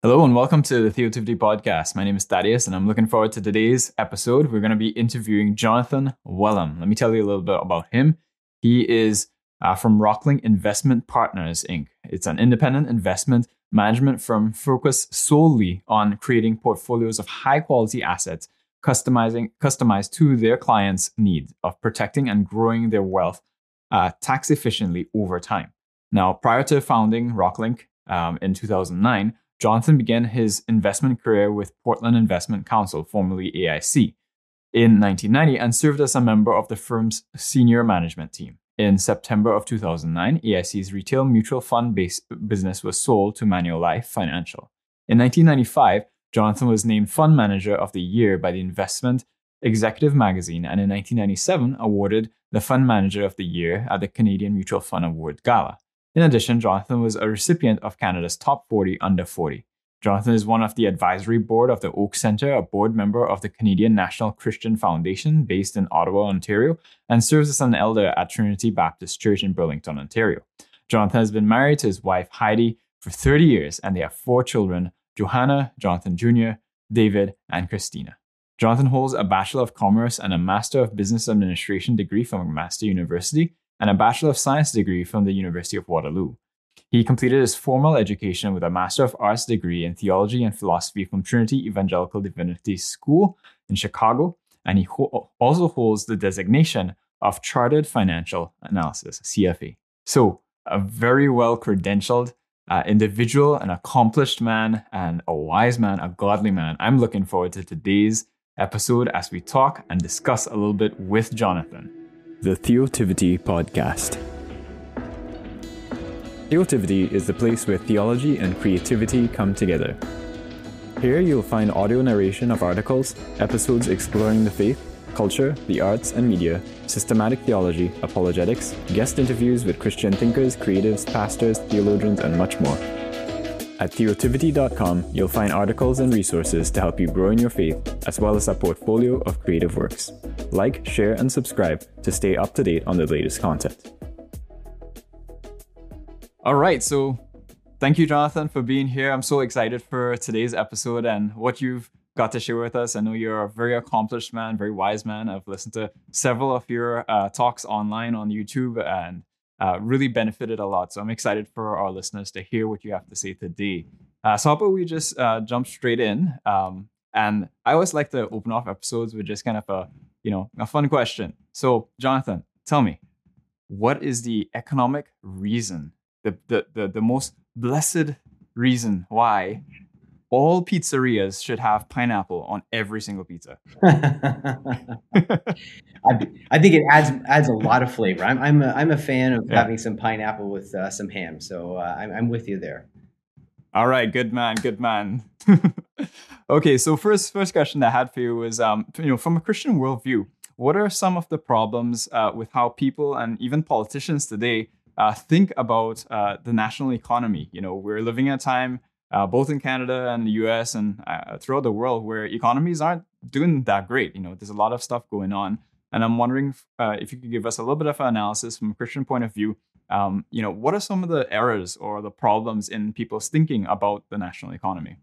Hello and welcome to the Theotivity podcast. My name is Thaddeus and I'm looking forward to today's episode. We're going to be interviewing Jonathan Wellum. Let me tell you a little bit about him. He is uh, from Rocklinc Investment Partners, Inc. It's an independent investment management firm focused solely on creating portfolios of high quality assets customizing customized to their clients' needs of protecting and growing their wealth uh, tax efficiently over time. Now, prior to founding Rocklinc um, in 2009, Jonathan began his investment career with Portland Investment Counsel, formerly AIC, in 1990 and served as a member of the firm's senior management team. In September of 2009, AIC's retail mutual fund based business was sold to Manulife Financial. In 1995, Jonathan was named Fund Manager of the Year by the Investment Executive magazine and in 1997 awarded the Fund Manager of the Year at the Canadian Mutual Fund Award Gala. In addition, Jonathan was a recipient of Canada's Top 40 Under 40. Jonathan is one of the advisory board of the Oak Centre, a board member of the Canadian National Christian Foundation based in Ottawa, Ontario, and serves as an elder at Trinity Baptist Church in Burlington, Ontario. Jonathan has been married to his wife Heidi for 30 years, and they have four children Johanna, Jonathan Jr., David, and Christina. Jonathan holds a Bachelor of Commerce and a Master of Business Administration degree from McMaster University and a Bachelor of Science degree from the University of Waterloo. He completed his formal education with a Master of Arts degree in Theology and Philosophy from Trinity Evangelical Divinity School in Chicago, and he ho- also holds the designation of Chartered Financial Analysis, CFA. So, a very well credentialed uh, individual, an accomplished man, and a wise man, a godly man. I'm looking forward to today's episode as we talk and discuss a little bit with Jonathan. The Theotivity Podcast. Theotivity is the place where theology and creativity come together. Here you'll find audio narration of articles, episodes exploring the faith, culture, the arts and media, systematic theology, apologetics, guest interviews with Christian thinkers, creatives, pastors, theologians, and much more. At theotivity.com, you'll find articles and resources to help you grow in your faith, as well as a portfolio of creative works. Like, share, and subscribe to stay up to date on the latest content. All right, so thank you, Jonathan, for being here. I'm so excited for today's episode and what you've got to share with us. I know you're a very accomplished man, very wise man. I've listened to several of your uh, talks online on YouTube and uh, really benefited a lot. So I'm excited for our listeners to hear what you have to say today. Uh, so how about we just uh, jump straight in? Um, and I always like to open off episodes with just kind of a, you know, a fun question. So Jonathan, tell me, what is the economic reason the, the, the, the most blessed reason why all pizzerias should have pineapple on every single pizza. I, I, think it adds adds a lot of flavor. I'm I'm a, I'm a fan of yeah. having some pineapple with uh, some ham, so uh, I'm I'm with you there. All right, good man, good man. okay, so first first question I had for you was, um, you know, from a Christian worldview, what are some of the problems uh, with how people and even politicians today uh, think about uh, the national economy. You know, we're living in a time, uh, both in Canada and the US and uh, throughout the world, where economies aren't doing that great. You know, there's a lot of stuff going on. And I'm wondering if, uh, if you could give us a little bit of an analysis from a Christian point of view. Um, you know, what are some of the errors or the problems in people's thinking about the national economy?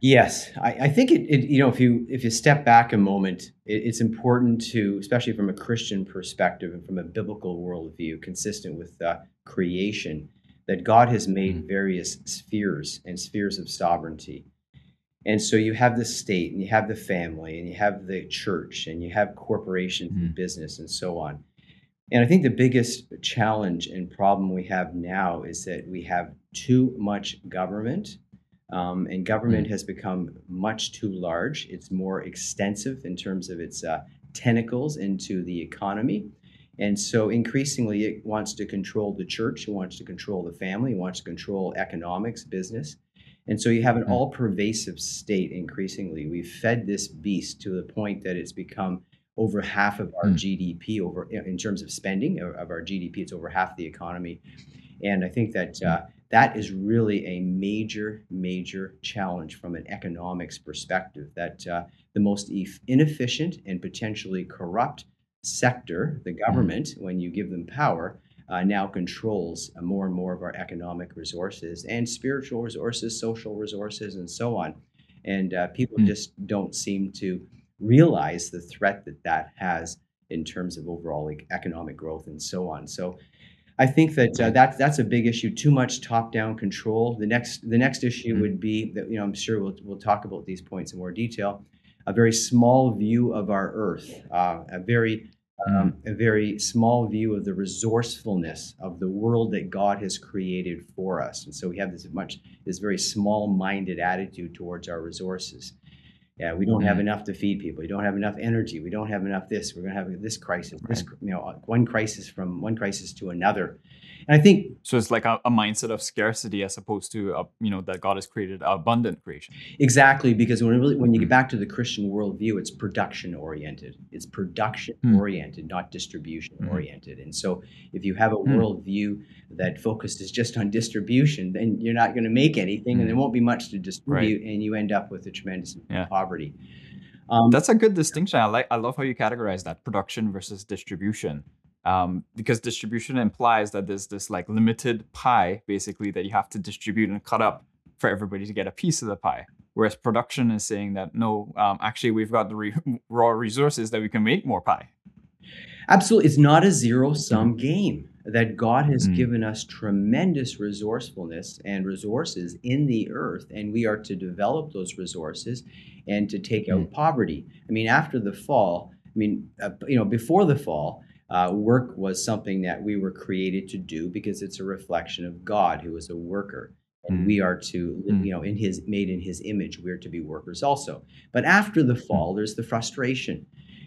Yes, I, I think it, it, You know, if you if you step back a moment, it, it's important to, especially from a Christian perspective and from a biblical worldview, consistent with uh, creation, that God has made mm-hmm. various spheres and spheres of sovereignty. And so you have the state, and you have the family, and you have the church, and you have corporations mm-hmm. and business, and so on. And I think the biggest challenge and problem we have now is that we have too much government um, and government mm. has become much too large. It's more extensive in terms of its uh, tentacles into the economy. And so increasingly, it wants to control the church, it wants to control the family, it wants to control economics, business. And so you have an mm. all pervasive state increasingly. We've fed this beast to the point that it's become over half of our mm. GDP over in terms of spending of our GDP. It's over half the economy, and I think that uh, that is really a major, major challenge from an economics perspective. That uh, the most inefficient and potentially corrupt sector, the mm-hmm. government, mm-hmm. when you give them power, uh, now controls more and more of our economic resources and spiritual resources, social resources, and so on. And uh, people mm. just don't seem to realize the threat that that has in terms of overall like, economic growth and so on. So I think that uh, that that's a big issue. Too much top-down control. The next the next issue mm. would be that you know I'm sure we'll we'll talk about these points in more detail. A very small view of our Earth, uh, a very um, mm. a very small view of the resourcefulness of the world that God has created for us. And so we have this much this very small-minded attitude towards our resources. Yeah, we don't have mm-hmm. enough to feed people. We don't have enough energy. We don't have enough this. We're going to have this crisis. Right. This, you know, one crisis from one crisis to another. And I think so. It's like a, a mindset of scarcity as opposed to a, you know that God has created abundant creation. Exactly, because when really, when you get mm-hmm. back to the Christian worldview, it's production oriented. It's production mm. oriented, not distribution mm. oriented. And so, if you have a mm. worldview that focuses just on distribution, then you're not going to make anything, and there mm. won't be much to distribute, right. and you end up with a tremendous yeah. poverty. Um, That's a good distinction. I like. I love how you categorize that production versus distribution um, because distribution implies that there's this like limited pie basically that you have to distribute and cut up for everybody to get a piece of the pie whereas production is saying that no um, actually we've got the re- raw resources that we can make more pie absolutely it's not a zero sum game that god has mm. given us tremendous resourcefulness and resources in the earth and we are to develop those resources and to take out mm. poverty i mean after the fall i mean uh, you know before the fall uh, work was something that we were created to do because it's a reflection of God, who is a worker. And mm. we are to, mm. you know, in his made in his image, we're to be workers also. But after the mm. fall, there's the frustration.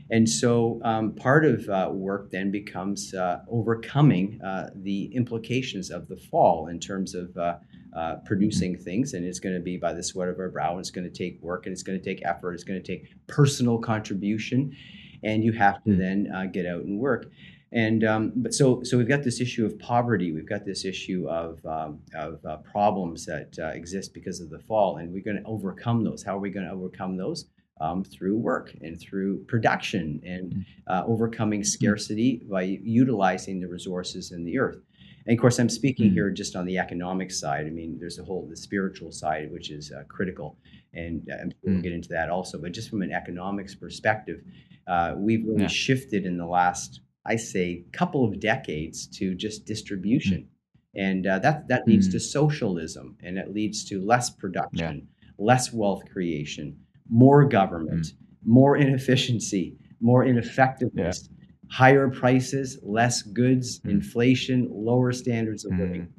And so um, part of uh, work then becomes uh, overcoming uh, the implications of the fall in terms of uh, uh, producing things. And it's going to be by the sweat of our brow. And it's going to take work and it's going to take effort. It's going to take personal contribution and you have to hmm. then uh, get out and work. And um, but so so we've got this issue of poverty. We've got this issue of um, of uh, problems that uh, exist because of the fall, and we're going to overcome those. How are we going to overcome those? Um, through work and through production and hmm. uh, overcoming hmm. scarcity by utilizing the resources in the earth. And of course, I'm speaking here just on the economic side. I mean, there's a whole the spiritual side, which is uh, critical, and uh, we'll get into that also. But just from an economics perspective, uh, we've really yeah. shifted in the last, I say, couple of decades to just distribution. Mm-hmm. And uh, that, that leads mm-hmm. to socialism and it leads to less production, yeah. less wealth creation, more government, mm-hmm. more inefficiency, more ineffectiveness, yeah. higher prices, less goods, mm. inflation, lower standards of living. Mm.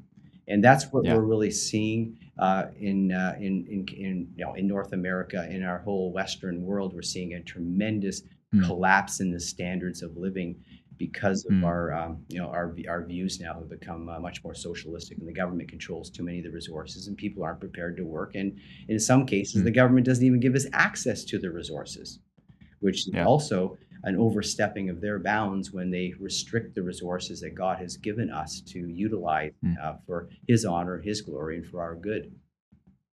And that's what we're really seeing uh, in, uh, in, in, in, you know, in North America, in our whole Western world. We're seeing a tremendous mm. collapse in the standards of living because of mm. our um, you know our our views now have become uh, much more socialistic and the government controls too many of the resources and people aren't prepared to work and in some cases mm. the government doesn't even give us access to the resources which is also an overstepping of their bounds when they restrict the resources that God has given us to utilize mm. uh, for his honor his glory and for our good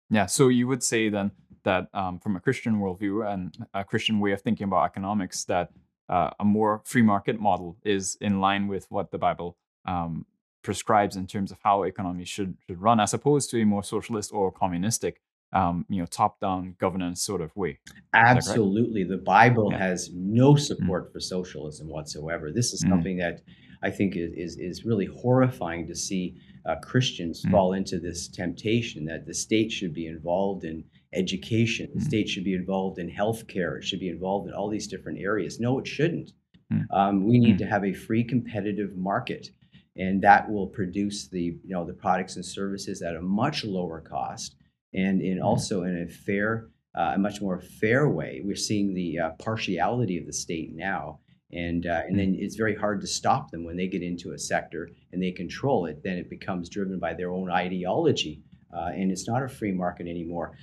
yeah so you would say then that um, from a Christian worldview and a Christian way of thinking about economics, that uh, a more free market model is in line with what the Bible um, prescribes in terms of how economies should, should run, as opposed to a more socialist or communistic, um, you know, top-down governance sort of way. Absolutely, the Bible yeah. has no mm. support mm-hmm. for socialism whatsoever. This is mm. something mm-hmm. that I think is, is, is really horrifying to see uh, Christians mm. fall into this temptation that the state should be involved in education. The mm. state should be involved in healthcare. It should be involved in all these different areas. No, it shouldn't. Mm. Um, we need mm. to have a free competitive market, and that will produce the you know the products and services at a much lower cost, and in also in a fair, uh, a much more fair way. We're seeing the uh, partiality of the state now. And, uh, and then it's very hard to stop them when they get into a sector and they control it. Then it becomes driven by their own ideology, uh, and it's not a free market anymore.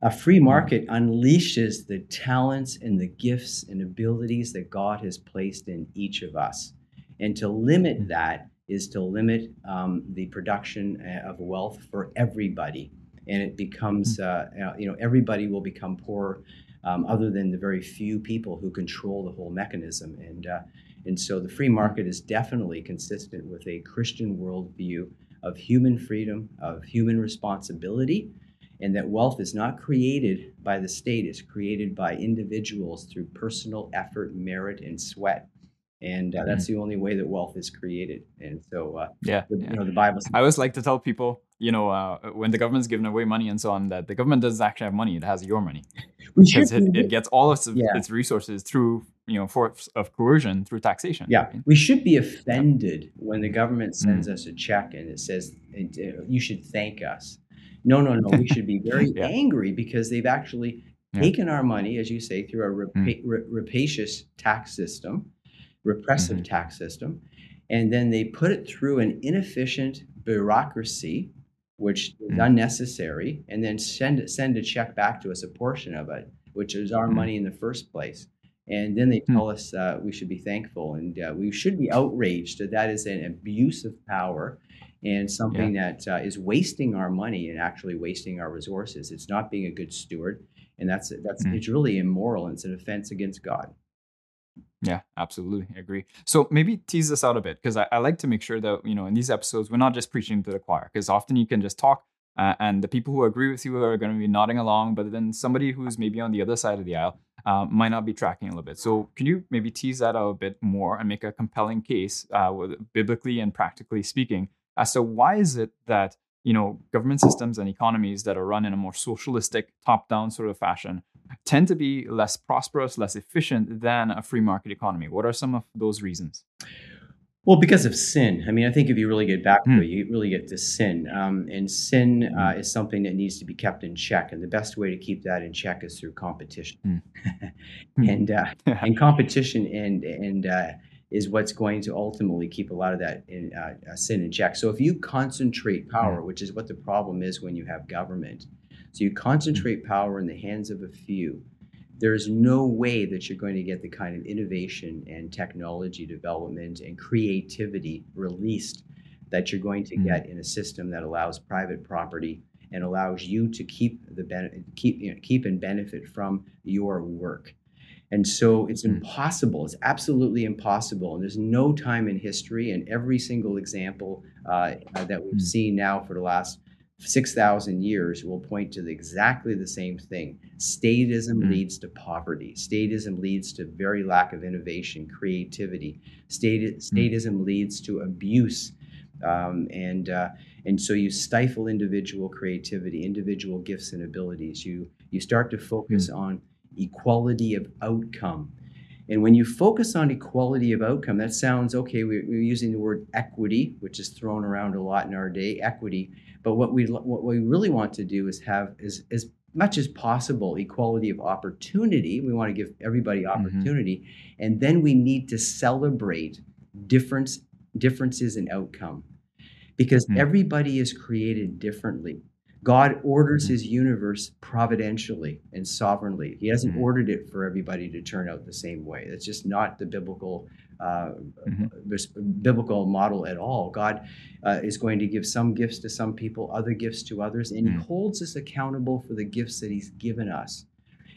A free market unleashes the talents and the gifts and abilities that God has placed in each of us. And to limit that is to limit um, the production uh, of wealth for everybody. and it becomes uh, you know everybody will become poor, um, other than the very few people who control the whole mechanism. And uh, and so the free market is definitely consistent with a Christian worldview of human freedom, of human responsibility, and that wealth is not created by the state; it's created by individuals through personal effort, merit, and sweat and uh, that's mm-hmm. the only way that wealth is created. And so, uh, yeah, the, yeah, you know, the Bible. I always like to tell people, you know, uh, when the government's giving away money and so on, that the government doesn't actually have money; it has your money because it, it, gets all of yeah. its resources through, you know, force of coercion through taxation. Yeah, right? we should be offended when the government sends mm. us a check and it says you should thank us. No, no, no. We should be very yeah. angry because they've actually taken our money, as you say, through a mm. rapacious tax system repressive mm-hmm. tax system. And then they put it through an inefficient bureaucracy, which is mm-hmm. unnecessary, and then send send a check back to us, a portion of it, which is our mm-hmm. money in the first place. And then they hmm. tell us uh, we should be thankful and uh, we should be outraged that that is an abuse of power and something yeah. that uh, is wasting our money and actually wasting our resources. It's not being a good steward, and that's that's mm. it's really immoral and it's an offense against God. Yeah, absolutely. I agree. So maybe tease this out a bit because I, I, like to make sure that, you know, in these episodes, we're not just preaching to the choir because often you can just talk uh, and the people who agree with you are going to be nodding along, but then somebody who's maybe on the other side of the aisle uh, might not be tracking a little bit. So can you maybe tease that out a bit more and make a compelling case, uh, biblically and practically speaking, as to why is it that you know government systems and economies that are run in a more socialistic top-down sort of fashion tend to be less prosperous, less efficient than a free market economy. What are some of those reasons? Well, because of sin. I mean, I think if you really get back to mm. it, you really get to sin. Um, and sin uh, hmm. is something that needs to be kept in check. And the best way to keep that in check is through competition. Mm. and uh, and competition and and uh, is what's going to ultimately keep a lot of that in, uh, sin in check. So if you concentrate power, mm. which is what the problem is when you have government, so you concentrate power in the hands of a few. There is no way that you're going to get the kind of innovation and technology development and creativity released that you're going to mm-hmm. get in a system that allows private property and allows you to keep the benefit, keep you know, keep and benefit from your work. And so it's mm. impossible. It's absolutely impossible. And there's no time in history, and every single example uh, that we've mm. seen now for the last 6,000 years will point to the, exactly the same thing. Statism mm-hmm. leads to poverty. Statism leads to very lack of innovation, creativity. Stat- mm. statism mm-hmm. leads to abuse. Um, and uh, and so you stifle individual creativity, individual gifts and abilities. You you start to focus mm-hmm. on equality of outcome. And when you focus on equality of outcome, that sounds okay. We're, we're using the word equity, which is thrown around a lot in our day. Equity but what we what we really want to do is have is as much as possible equality of opportunity. We want to give everybody mm-hmm. opportunity, mm-hmm. and then we need to celebrate difference differences in outcome because mm-hmm. everybody is created differently. God orders his universe providentially and sovereignly. He hasn't mm-hmm. ordered it for everybody to turn out the same way. That's just not the biblical uh, mm-hmm. biblical model at all. God uh, is going to give some gifts to some people, other gifts to others, and mm-hmm. He holds us accountable for the gifts that He's given us.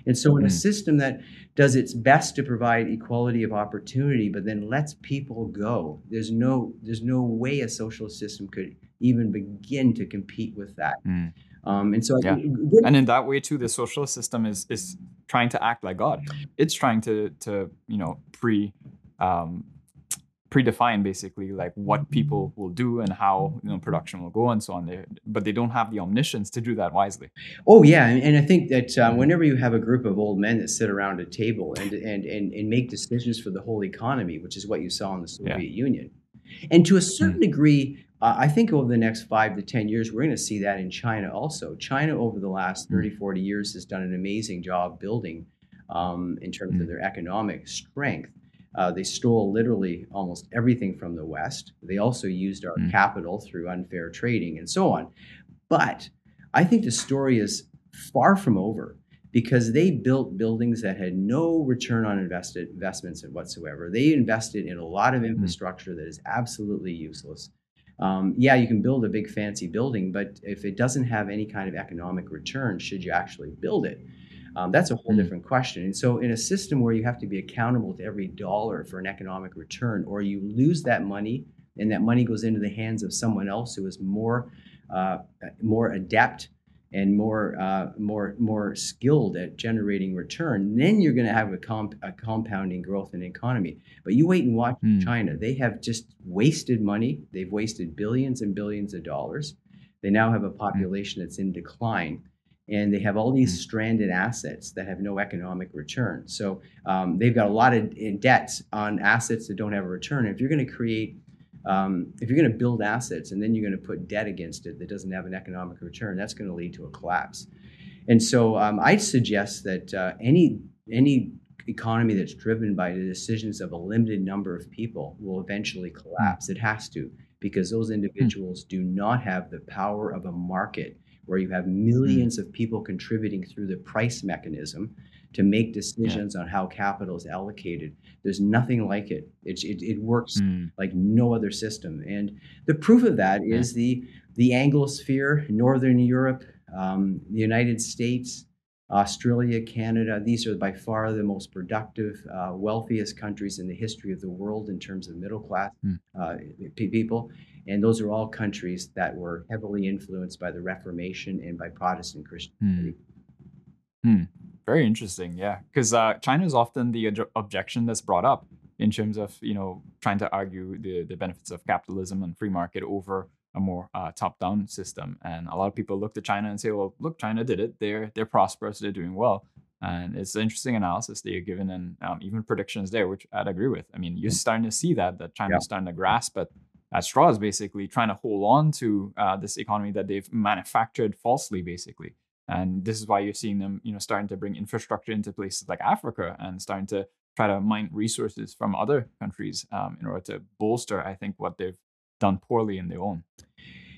And so, in a mm-hmm. system that does its best to provide equality of opportunity, but then lets people go, there's no there's no way a social system could even begin to compete with that. Mm. Um, and so, yeah. Good, and in that way too, the social system is is trying to act like God. It's trying to to you know pre um, predefine basically like what people will do and how you know production will go and so on there but they don't have the omniscience to do that wisely oh yeah and, i think that uh, whenever you have a group of old men that sit around a table and and and, and make decisions for the whole economy which is what you saw in the soviet yeah. union and to a certain mm. degree uh, i think over the next five to ten years we're going to see that in china also china over the last hmm. 30 40 years has done an amazing job building um, in terms mm. of their economic strength uh, they stole literally almost everything from the West. They also used our mm. capital through unfair trading and so on. But I think the story is far from over because they built buildings that had no return on invested investments whatsoever. They invested in a lot of hmm. infrastructure mm. that is absolutely useless. Um, yeah, you can build a big fancy building, but if it doesn't have any kind of economic return, should you actually build it? Um, that's a whole mm. different question. And so, in a system where you have to be accountable to every dollar for an economic return, or you lose that money and that money goes into the hands of someone else who is more uh, more adept and more uh, more more skilled at generating return, then you're going to have a, comp- a compounding growth in the economy. But you wait and watch mm. China; they have just wasted money. They've wasted billions and billions of dollars. They now have a hmm. population that's in decline, and they have all these hmm. stranded assets that have no economic return. So um, they've got a lot of debts on assets that don't have a return. If you're going to create um, if you're going to build assets and then you're going to put debt against it that doesn't have an economic return, that's going to lead to a collapse. And so um, I suggest that uh, any any economy that's driven by the decisions of a limited number of people will eventually collapse. It has to because those hmm. individuals do not have the power of a market where you have millions of people contributing through the price mechanism to make decisions yeah. on how capital is allocated. There's nothing like it. It, it, it works mm. like no other system. And the proof of that yeah. is the, the Anglosphere, Northern Europe, um, the United States, Australia, Canada. These are by far the most productive, uh, wealthiest countries in the history of the world in terms of middle class mm. uh, people. And those are all countries that were heavily influenced by the Reformation and by Protestant Christianity. Mm. Mm. Very interesting, yeah, because uh, China is often the objection that's brought up in terms of you know trying to argue the the benefits of capitalism and free market over a more uh, top-down system. And a lot of people look to China and say, "Well, look, China did it. They're they're prosperous. They're doing well." And it's an interesting analysis that you're given, and um, even predictions there, which I'd agree with. I mean, you're starting to see that that China's yeah. starting to grasp at at straws, basically trying to hold on to uh, this economy that they've manufactured falsely, basically. And this is why you're seeing them, you know, starting to bring infrastructure into places like Africa and starting to try to mine resources from other countries um, in order to bolster, I think, what they've done poorly in their own.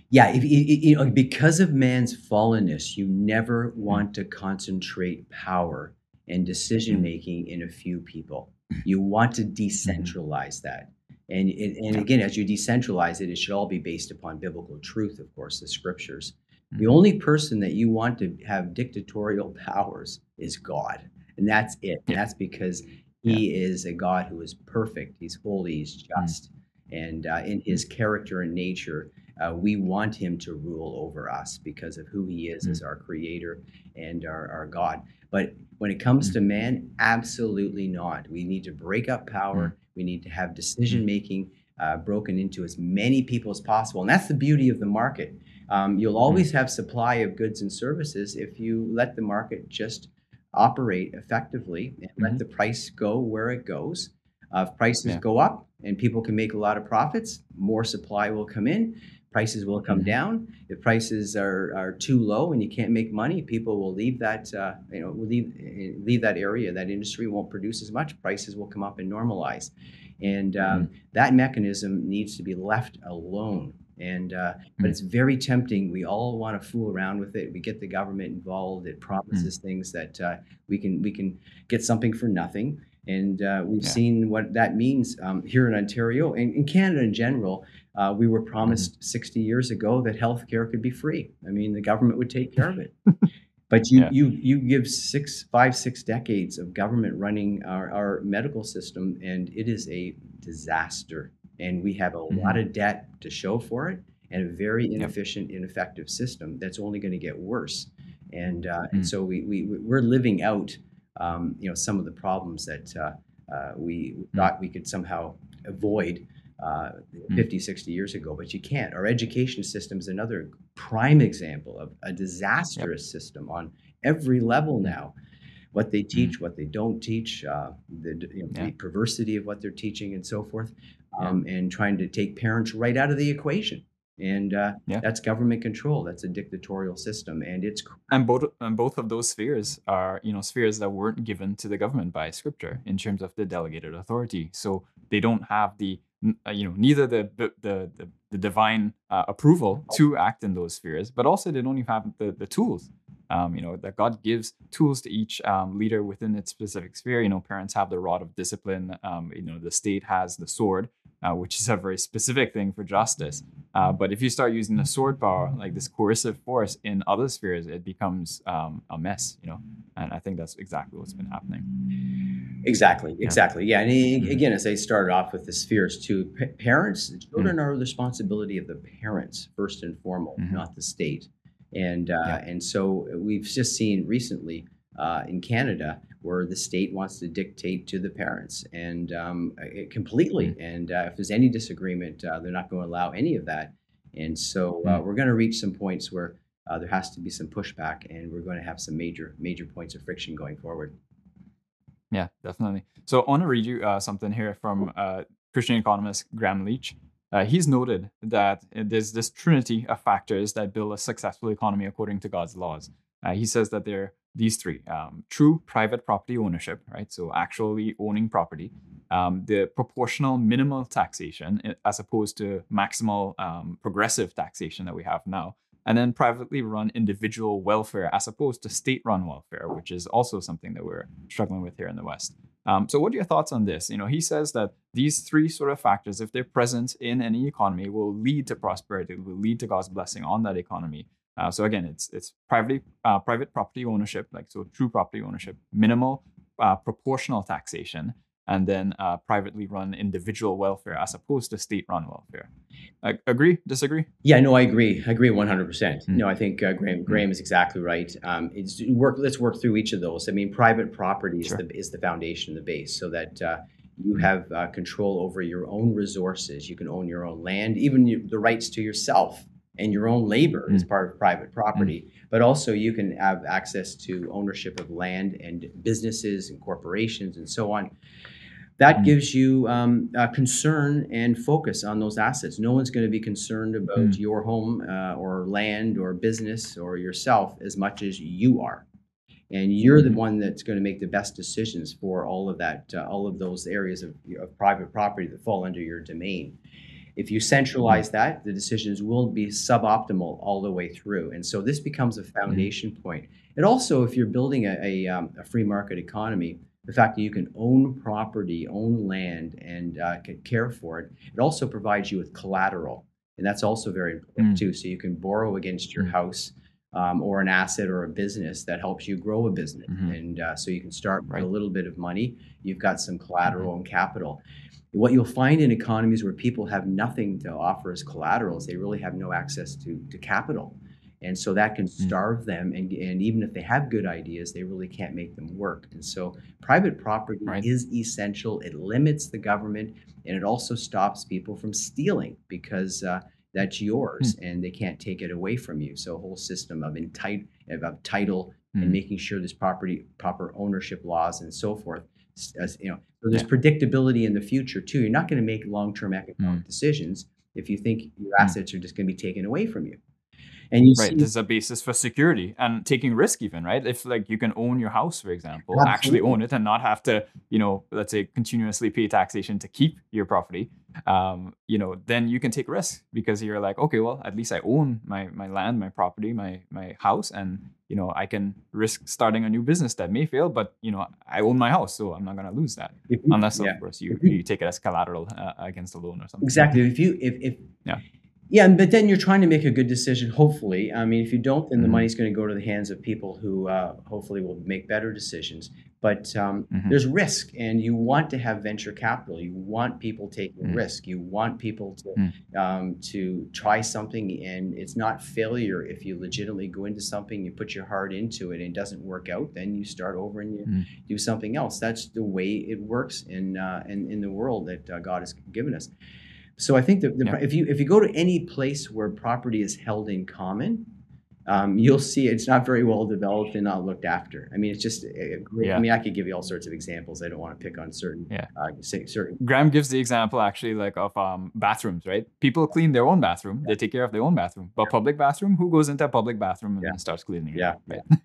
Yeah, if, you know, because of man's fallenness, you never mm. want to concentrate power and decision mm. making in a few people. You want to mm-hmm. decentralize that. And, and again, as you decentralize it, it should all be based upon biblical truth, of course, the scriptures. The only person that you want to have dictatorial powers is God. And that's it. And that's because he yeah. is a God who is perfect. He's holy. He's mm. just. Mm. And uh, in his character and nature, uh, we want him to rule over us because of who he is mm. as our creator and our, our God. But when it comes mm. to man, absolutely not. We need to break up power. Mm. We need to have decision making uh, broken into as many people as possible. And that's the beauty of the market. Um, you'll mm-hmm. always have supply of goods and services if you let the market just operate effectively and mm-hmm. let the price go where it goes. Uh, if prices yeah. go up and people can make a lot of profits, more supply will come in. Prices will come mm-hmm. down. If prices are, are too low and you can't make money, people will leave that uh, you know will leave leave that area. That industry won't produce as much. Prices will come up and normalize, and um, mm-hmm. that mechanism needs to be left alone and uh, but hmm. it's very tempting. We all want to fool around with it. We get the government involved. It promises mm. things that uh, we can we can get something for nothing. And uh, we've yeah. seen what that means um, here in Ontario and in Canada in general. Uh, we were promised mm. 60 years ago that healthcare could be free. I mean, the government would take care of it. But you, yeah. you, you give six, five, six decades of government running our, our medical system, and it is a disaster and we have a mm-hmm. lot of debt to show for it and a very inefficient yep. ineffective system that's only going to get worse and uh, mm-hmm. and so we, we we're living out um, you know some of the problems that uh, uh, we mm-hmm. thought we could somehow avoid uh, mm. 50 60 years ago but you can't our education system is another prime example of a disastrous yep. system on every level now what they teach, mm. what they don't teach, uh, the, you know, yeah. the, perversity of what they're teaching, and so forth um, and trying to take parents right out of the equation. And uh, yeah. that's government control. That's a dictatorial system, and it's and both and both of those spheres are you know spheres that weren't given to the government by Scripture in terms of the delegated authority. So they don't have the uh, you know neither the the the, the divine uh, approval to act in those spheres, but also they don't even have the the tools. Um, you know that God gives tools to each um, leader within its specific sphere. You know, parents have the rod of discipline. Um, you know, the state has the sword, uh, which is a very specific thing for justice. Uh, but if you start using the sword power, like this coercive force in other spheres, it becomes um, a mess, you know. And I think that's exactly what's been happening. Exactly, exactly. Yeah, and mm-hmm. again, as I started off with the spheres too, p- parents, children mm-hmm. are the responsibility of the parents first and foremost, mm-hmm. not the state. And uh, yeah. and so we've just seen recently uh, in Canada where the state wants to dictate to the parents and um, completely. Mm-hmm. And uh, if there's any disagreement, uh, they're not going to allow any of that. And so uh, mm-hmm. we're going to reach some points where uh, there has to be some pushback, and we're going to have some major major points of friction going forward. Yeah, definitely. So I want to read you uh, something here from uh, Christian economist Graham Leach. he's noted that there's this trinity of factors that build a successful economy according to God's laws. he says that there these three um, true private property ownership, right? So actually owning property, um, the proportional minimal taxation eh, as opposed to maximal um, progressive taxation that we have now, and then privately run individual welfare as opposed to state run welfare, which is also something that we're struggling with here in the West. Um, so, what are your thoughts on this? You know, he says that these three sort of factors, if they're present in any economy, will lead to prosperity, will lead to God's blessing on that economy. Uh, so again, it's it's privately uh, private property ownership, like so true property ownership, minimal uh, proportional taxation, and then uh, privately run individual welfare as opposed to state-run welfare. agree? Disagree? Yeah, no, I agree. I agree 100. percent hmm. No, I think uh, Graham hmm. Graham is exactly right. Um, it's work. Let's work through each of those. I mean, private property is sure. the is the foundation, the base, so that uh, you hmm. have uh, control over your own resources. You can own your own land, even you, the rights to yourself and your own labor mm. as part of private property. Mm. But also, you can have access to ownership of land and businesses and corporations and so on. That mm. gives you um, concern and focus on those assets. No one's going to be concerned about mm. your home uh, or land or business or yourself as much as you are. And you're the mm-hmm. one that's going to make the best decisions for all of that, uh, all of those areas of, of private property that fall under your domain. If you centralize that, the decisions will be suboptimal all the way through. And so this becomes a foundation mm-hmm. point. And also, if you're building a, a, um, a, free market economy, the fact that you can own property, own land, and uh, care for it, it also provides you with collateral. And that's also very important mm. too. So you can borrow against your mm. house um, or an asset or a business that helps you grow a business. Mm-hmm. And uh, so you can start right. with a little bit of money. You've got some collateral mm-hmm. and capital. What you'll find in economies where people have nothing to offer as collateral is they really have no access to, to capital. And so that can hmm. starve mm. them. And, and even if they have good ideas, they really can't make them work. And so private property right. is essential. It limits the government and it also stops people from stealing because uh, that's yours mm. and they can't take it away from you. So a whole system of, enti- of title mm. and hmm. making sure there's property, proper ownership laws and so forth as, you know, so there's yeah. predictability in the future too. You're not going to make long-term economic mm. decisions if you think your mm. assets are just going to be taken away from you. And you right, see, there's a basis for security and taking risk, even right. If like you can own your house, for example, absolutely. actually own it and not have to, you know, let's say continuously pay taxation to keep your property, um, you know, then you can take risk because you're like, okay, well, at least I own my my land, my property, my my house, and you know, I can risk starting a new business that may fail, but you know, I own my house, so I'm not going to lose that unless, of course, you you take it as collateral uh, against a loan or something. Exactly. If you if if yeah yeah, but then you're trying to make a good decision, hopefully. I mean, if you don't, then the mm-hmm. money's going to go to the hands of people who uh, hopefully will make better decisions. But um, mm-hmm. there's risk, and you want to have venture capital. You want people taking mm-hmm. risk. You want people to mm. um, to try something, and it's not failure if you legitimately go into something, you put your heart into it, and it doesn't work out. Then you start over and you mm. do something else. That's the way it works in uh, in, in the world that uh, God has given us. So I think that the, yeah. if you if you go to any place where property is held in common, um, you'll see it's not very well developed and not looked after. I mean, it's just a great. Yeah. I mean, I could give you all sorts of examples. I don't want to pick on certain. Yeah. Uh, say, certain. Graham gives the example actually like of um, bathrooms, right? People clean their own bathroom. Yeah. They take care of their own bathroom. But public bathroom, who goes into a public bathroom and starts cleaning? It? Yeah. It, right?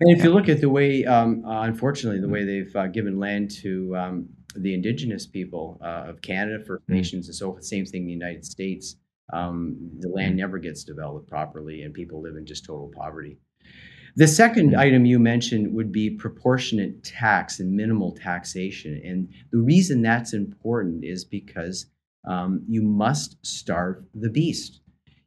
And if you look at the way, um, uh, unfortunately, the way they've uh, given land to um, the indigenous people uh, of Canada, First mm. Nations, and so forth. Same thing in the United States. Um, the land mm. never gets developed properly, and people live in just total poverty. The second mm. item you mentioned would be proportionate tax and minimal taxation. And the reason that's important is because um, you must starve the beast.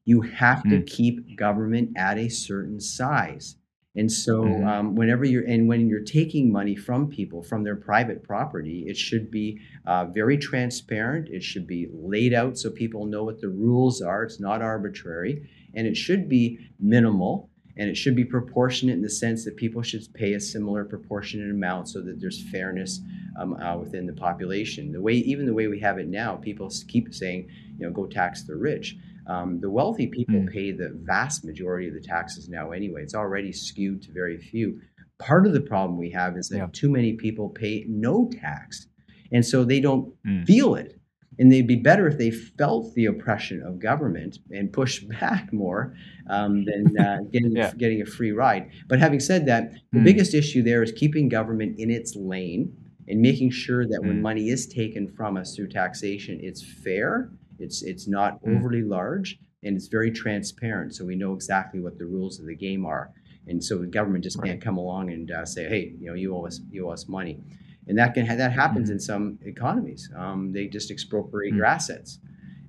You have to mm. keep government at a certain size. And so, mm-hmm. um, whenever you're and when you're taking money from people from their private property, it should be uh, very transparent. It should be laid out so people know what the rules are. It's not arbitrary, and it should be minimal. And it should be proportionate in the sense that people should pay a similar proportionate amount so that there's fairness um, uh, within the population. The way, even the way we have it now, people keep saying, you know, go tax the rich. Um, the wealthy people mm. pay the vast majority of the taxes now anyway. It's already skewed to very few. Part of the problem we have is that yeah. too many people pay no tax. And so they don't mm. feel it. And they'd be better if they felt the oppression of government and pushed back more um, than uh, getting, yeah. getting a free ride. But having said that, the mm. biggest issue there is keeping government in its lane and making sure that when hmm. money is taken from us through taxation, it's fair it's it's not mm. overly large and it's very transparent, so we know exactly what the rules of the game are. And so the government just right. can't come along and uh, say, "Hey, you know, you owe us you owe us money," and that can that happens mm in some economies. Um, they just expropriate mm your assets.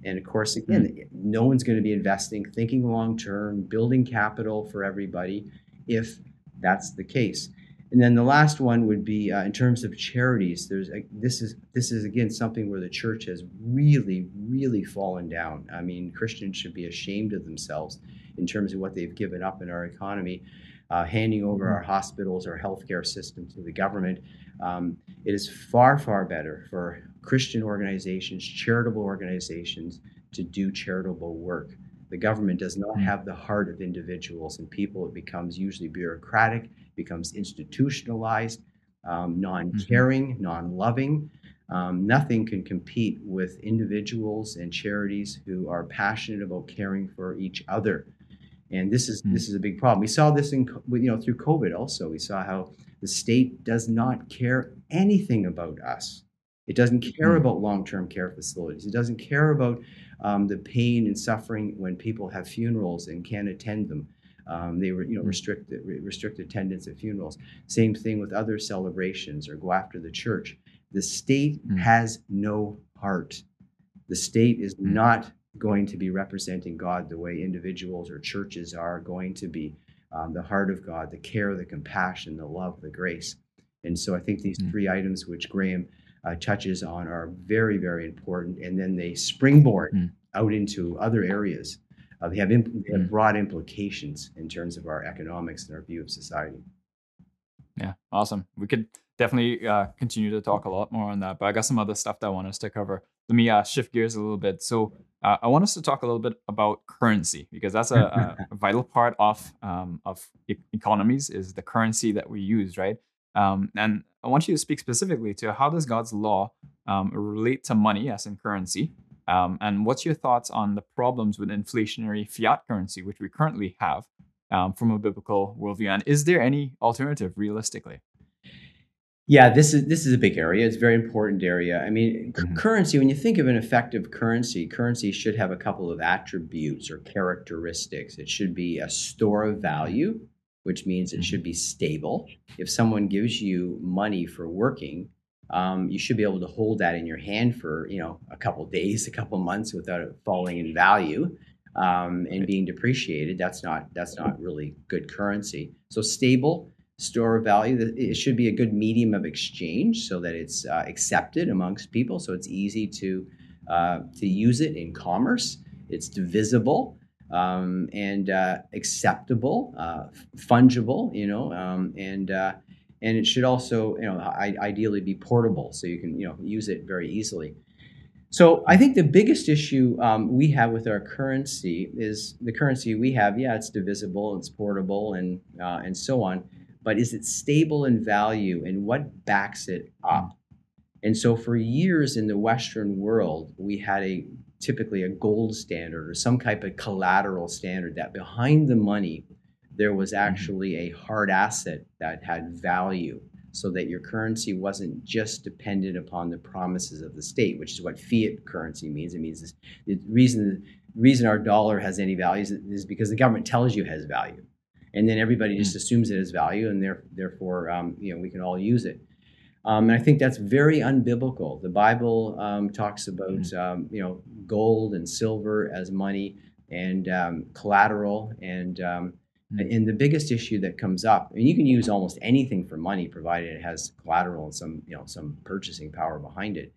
And of course, again, mm no one's going to be investing, thinking long term, building capital for everybody if that's the case. And then the last one would be uh, in terms of charities. There's a, this is this is again something where the church has really really fallen down. I mean, Christians should be ashamed of themselves in terms of what they've given up in our economy, uh, handing over our hospitals, our healthcare system to the government. Um, it is far far better for Christian organizations, charitable organizations, to do charitable work. The government does not hmm. have the heart of individuals and people. It becomes usually bureaucratic becomes institutionalized, um, non caring, mm-hmm. non loving. Um, nothing can compete with individuals and charities who are passionate about caring for each other. And this is mm-hmm. this is a big problem. We saw this in you know through COVID also. We saw how the state does not care anything about us. It doesn't care mm-hmm. about long-term care facilities. It doesn't care about um, the pain and suffering when people have funerals and can't attend them. Um, they were, you know, mm. restricted restrict attendance at funerals. Same thing with other celebrations or go after the church. The state mm. has no heart. The state is mm. not going to be representing God the way individuals or churches are going to be. Um, the heart of God, the care, the compassion, the love, the grace. And so I think these mm. three items, which Graham uh, touches on, are very, very important. And then they springboard mm. out into other areas uh, they, have they have mm. broad implications in terms of our economics and our view of society. Yeah, awesome. We could definitely uh, continue to talk a lot more on that, but I got some other stuff that I want us to cover. Let me uh, shift gears a little bit. So uh, I want us to talk a little bit about currency because that's a, a vital part of um, of e- economies is the currency that we use, right? Um, and I want you to speak specifically to how does God's law um, relate to money as in currency, um, and what's your thoughts on the problems with inflationary fiat currency, which we currently have um, from a biblical worldview? And is there any alternative realistically? Yeah, this is this is a big area. It's a very important area. I mean, mm-hmm. currency. When you think of an effective currency, currency should have a couple of attributes or characteristics. It should be a store of value, which means it mm-hmm. should be stable. If someone gives you money for working, um, you should be able to hold that in your hand for you know a couple days, a couple months without it falling in value um, and being depreciated. That's not that's not really good currency. So stable store of value. It should be a good medium of exchange so that it's uh, accepted amongst people. So it's easy to uh, to use it in commerce. It's divisible. Um, and uh, acceptable, uh, fungible, you know, um, and uh, and it should also you know ideally be portable so you can you know use it very easily. So i think the biggest issue um, we have with our currency is the currency we have yeah it's divisible it's portable and uh, and so on but is it stable in value and what backs it up? And so for years in the western world we had a typically a gold standard or some type of collateral standard that behind the money there was mm-hmm. actually a hard asset that had value so that your currency wasn't just dependent upon the promises of the state, which is what fiat currency means. It means this, the reason reason our dollar has any value is, is, because the government tells you it has value, and then everybody just mm. assumes it has value, and there, therefore, um, you know, we can all use it. Um, and I think that's very unbiblical. The Bible um, talks about mm. um, you know gold and silver as money and um, collateral and um, and the biggest issue that comes up, and you can use almost anything for money, provided it has collateral and some, you know, some purchasing power behind it.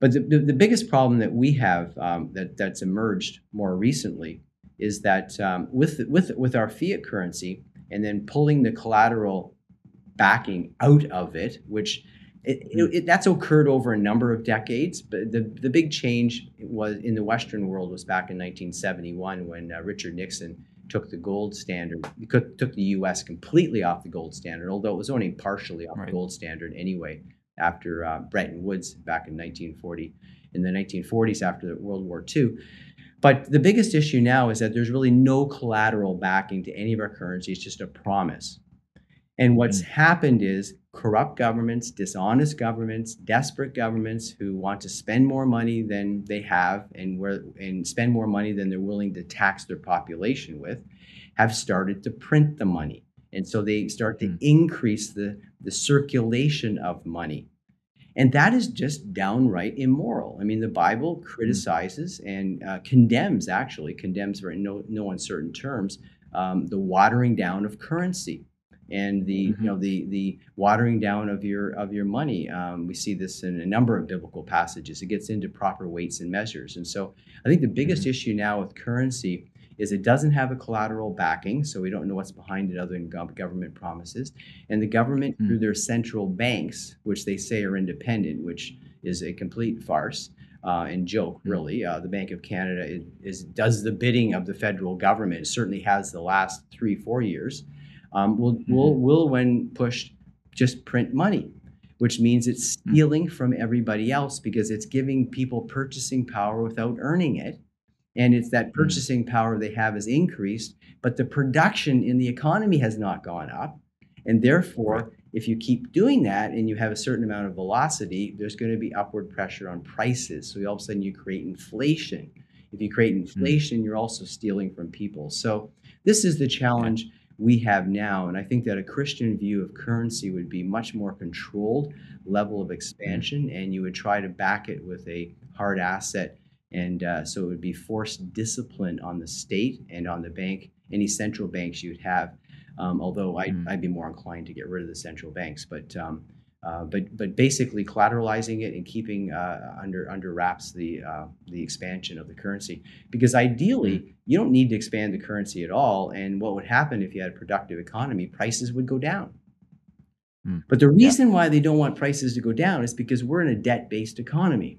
But the, the, the biggest problem that we have um, that that's emerged more recently is that um, with with with our fiat currency, and then pulling the collateral backing out of it, which it, it, it, that's occurred over a number of decades, but the, the big change was in the Western world was back in 1971 when uh, Richard Nixon took the gold standard, took the U.S. completely off the gold standard, although it was only partially off right. the gold standard anyway. After uh, Bretton Woods back in 1940, in the 1940s after World War II. But the biggest issue now is that there's really no collateral backing to any of our currencies, just a promise. And what's mm. happened is corrupt governments, dishonest governments, desperate governments who want to spend more money than they have and where and spend more money than they're willing to tax their population with, have started to print the money. And so they start to mm. increase the, the circulation of money. And that is just downright immoral. I mean, the Bible mm. criticizes and uh, condemns, actually, condemns for no, no uncertain terms, um, the watering down of currency and the mm-hmm. you know the the watering down of your of your money. Um, we see this in a number of biblical passages. It gets into proper weights and measures, and so I think the biggest mm-hmm. issue now with currency is it doesn't have a collateral backing, so we don't know what's behind it other than government promises. And the government, mm-hmm. through their central banks, which they say are independent, which is a complete farce. Uh, and joke, mm-hmm. really. Uh, the Bank of Canada is, is, does the bidding of the federal government. It certainly has the last three, four years um, will mm-hmm. will will when pushed just print money, which means it's mm. stealing from everybody else because it's giving people purchasing power without earning it. And it's that mm. purchasing power they have is increased, but the production in the economy has not gone up. And therefore, if you keep doing that and you have a certain amount of velocity, there's going to be upward pressure on prices. So all of a sudden you create inflation. If you create mm. inflation, you're also stealing from people. So this is the challenge we have now. And I think that a Christian view of currency would be much more controlled level of expansion, and you would try to back it with a hard asset. And uh, so it would be forced discipline on the state and on the bank, any central banks you'd have. Um, although I'd, mm. I'd, be more inclined to get rid of the central banks. But um, uh, but but basically collateralizing it and keeping uh, under under wraps the uh, the expansion of the currency because ideally mm-hmm. you don't need to expand the currency at all and what would happen if you had a productive economy prices would go down mm. but the reason yeah. why they don't want prices to go down is because we're in a debt based economy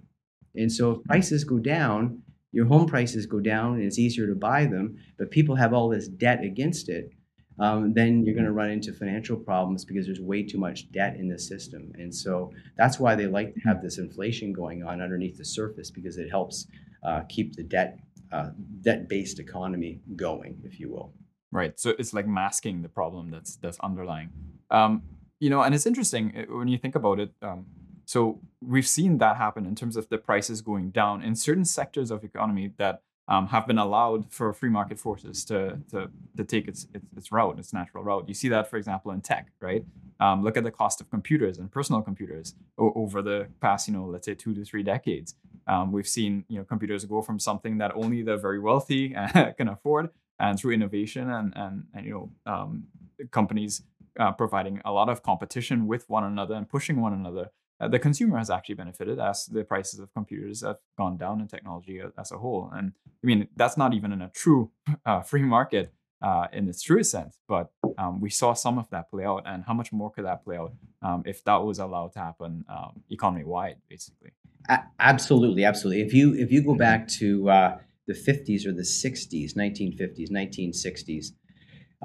and so if mm. prices go down your home prices go down and it's easier to buy them but people have all this debt against it um, then you're going to run into financial problems because there's way too much debt in the system. And so that's why they like to have this inflation going on underneath the surface because it helps uh, keep the debt uh, debt-based economy going, if you will. Right. So it's like masking the problem that's that's underlying. Um, you know, and it's interesting uh, when you think about it. Um, so we've seen that happen in terms of the prices going down in certain sectors of economy that um, have been allowed for free market forces to, to, to take its, its, its route, its natural route. You see that, for example, in tech, right? Um, look at the cost of computers and personal computers o- over the past, you know, let's say two to three decades. Um, we've seen, you know, computers go from something that only the very wealthy can afford, and through innovation and and, and you know, um, companies uh, providing a lot of competition with one another and pushing one another uh, the consumer has actually benefited as the prices of computers have gone down in technology as a whole. And I mean, that's not even in a true uh, free market uh, in its truest sense, but um, we saw some of that play out. And how much more could that play out um, if that was allowed to happen um, economy wide, basically? A- absolutely, absolutely. If you if you go mm-hmm. back to uh, the 50s or the 60s, 1950s, 1960s,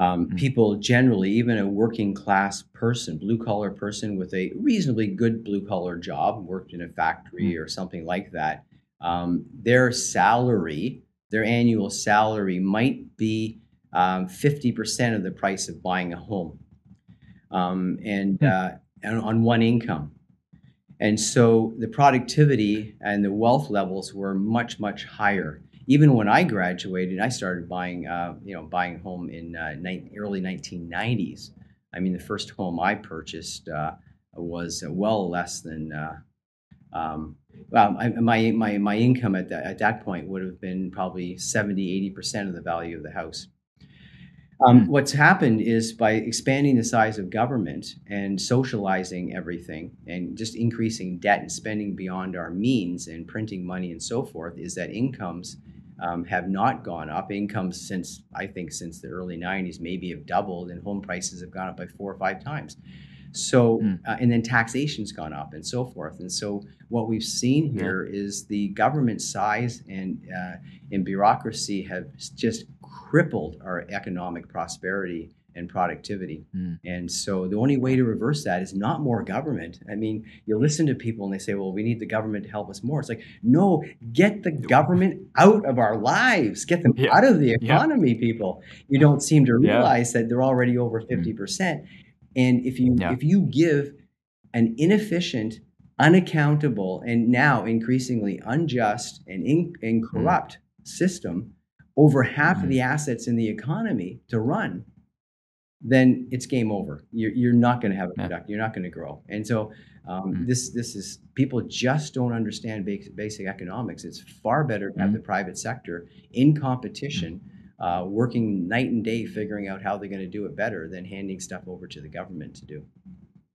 um, mm-hmm. People generally, even a working class person, blue collar person with a reasonably good blue collar job, worked in a factory mm-hmm. or something like that, um, their salary, their annual salary might be um, 50% of the price of buying a home um, and, mm-hmm. uh, and on one income. And so the productivity and the wealth levels were much, much higher even when I graduated, I started buying, uh, you know, buying home in uh, ni- early 1990s. I mean, the first home I purchased uh, was well less than uh, um, well, I, my, my, my income at that, at that point would have been probably 70, 80% of the value of the house. Um, hmm. what's happened is by expanding the size of government and socializing everything and just increasing debt and spending beyond our means and printing money and so forth, is that incomes um, have not gone up. Incomes since, I think, since the early 90s maybe have doubled, and home prices have gone up by four or five times. So, mm. uh, and then taxation's gone up and so forth. And so, what we've seen here yeah. is the government size and uh, and bureaucracy have just crippled our economic prosperity and productivity. Mm. And so the only way to reverse that is not more government. I mean, you listen to people and they say, well, we need the government to help us more. It's like, no, get the government out of our lives, get them yeah. out of the economy, yeah. people. You don't seem to realize yeah. that they're already over 50%. Mm. And if you if you give an inefficient, unaccountable, and now increasingly unjust and, in, and mm. corrupt mm. system over half of the mm. assets in the economy to run, then it's game over. You're, you're not going to have a product. You're not going to grow. And so um, mm. this this is people just don't understand basic, basic economics. It's far better to have mm. the private sector in competition uh, working night and day figuring out how they're going to do it better than handing stuff over to the government to do.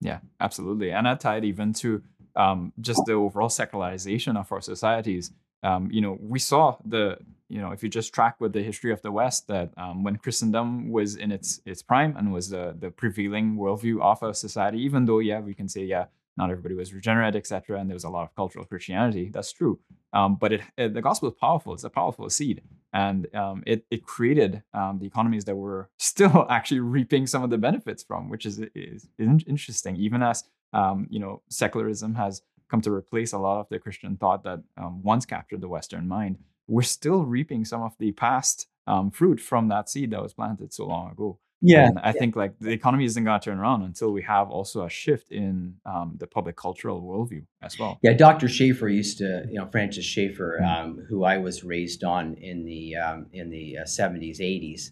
Yeah, absolutely. And I tied even to um, just the overall secularization of our societies. Um, you know, we saw the, you know, if you just track with the history of the West, that um, when Christendom was in its its prime and was the the prevailing worldview of a society, even though yeah, we can say yeah, not everybody was regenerate, etc., and there was a lot of cultural Christianity. That's true. Um, but it, it, the gospel is powerful. It's a powerful seed, and um, it it created um, the economies that we're still actually reaping some of the benefits from, which is is, is interesting. Even as um, you know, secularism has come to replace a lot of the Christian thought that um, once captured the Western mind. We're still reaping some of the past um, fruit from that seed that was planted so long ago. Yeah, and I yeah. think like the economy isn't going to turn around until we have also a shift in um, the public cultural worldview as well. Yeah, Dr. Schaeffer used to, you know, Francis Schaeffer, mm-hmm. um, who I was raised on in the um, in the uh, seventies, eighties.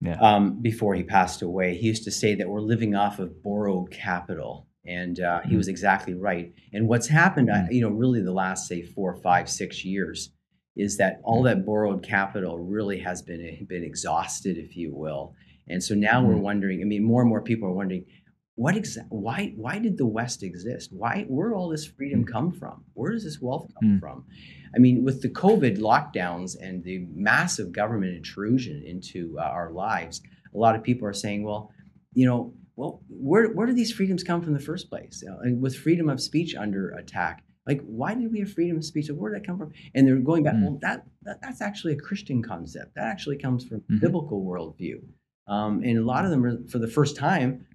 Yeah. Um, before he passed away, he used to say that we're living off of borrowed capital, and uh, he mm-hmm. was exactly right. And what's happened, mm-hmm. you know, really the last say four, five, six years, is that all mm. that borrowed capital really has been been exhausted, if you will and so now we're mm. wondering, I mean, more and more people are wondering, what exa- why why did the West exist? Why where all this freedom mm. come from? Where does this wealth come mm. from? I mean, with the COVID lockdowns and the massive government intrusion into uh, our lives, a lot of people are saying, well, you know, well, where where do these freedoms come from in the first place? You know, and with freedom of speech under attack, like why did we have freedom of speech? Where did that come from? And they're going back, mm. well, that, that, that's actually a Christian concept. That actually comes from mm-hmm. biblical worldview. Um, and a lot of them are, for the first time,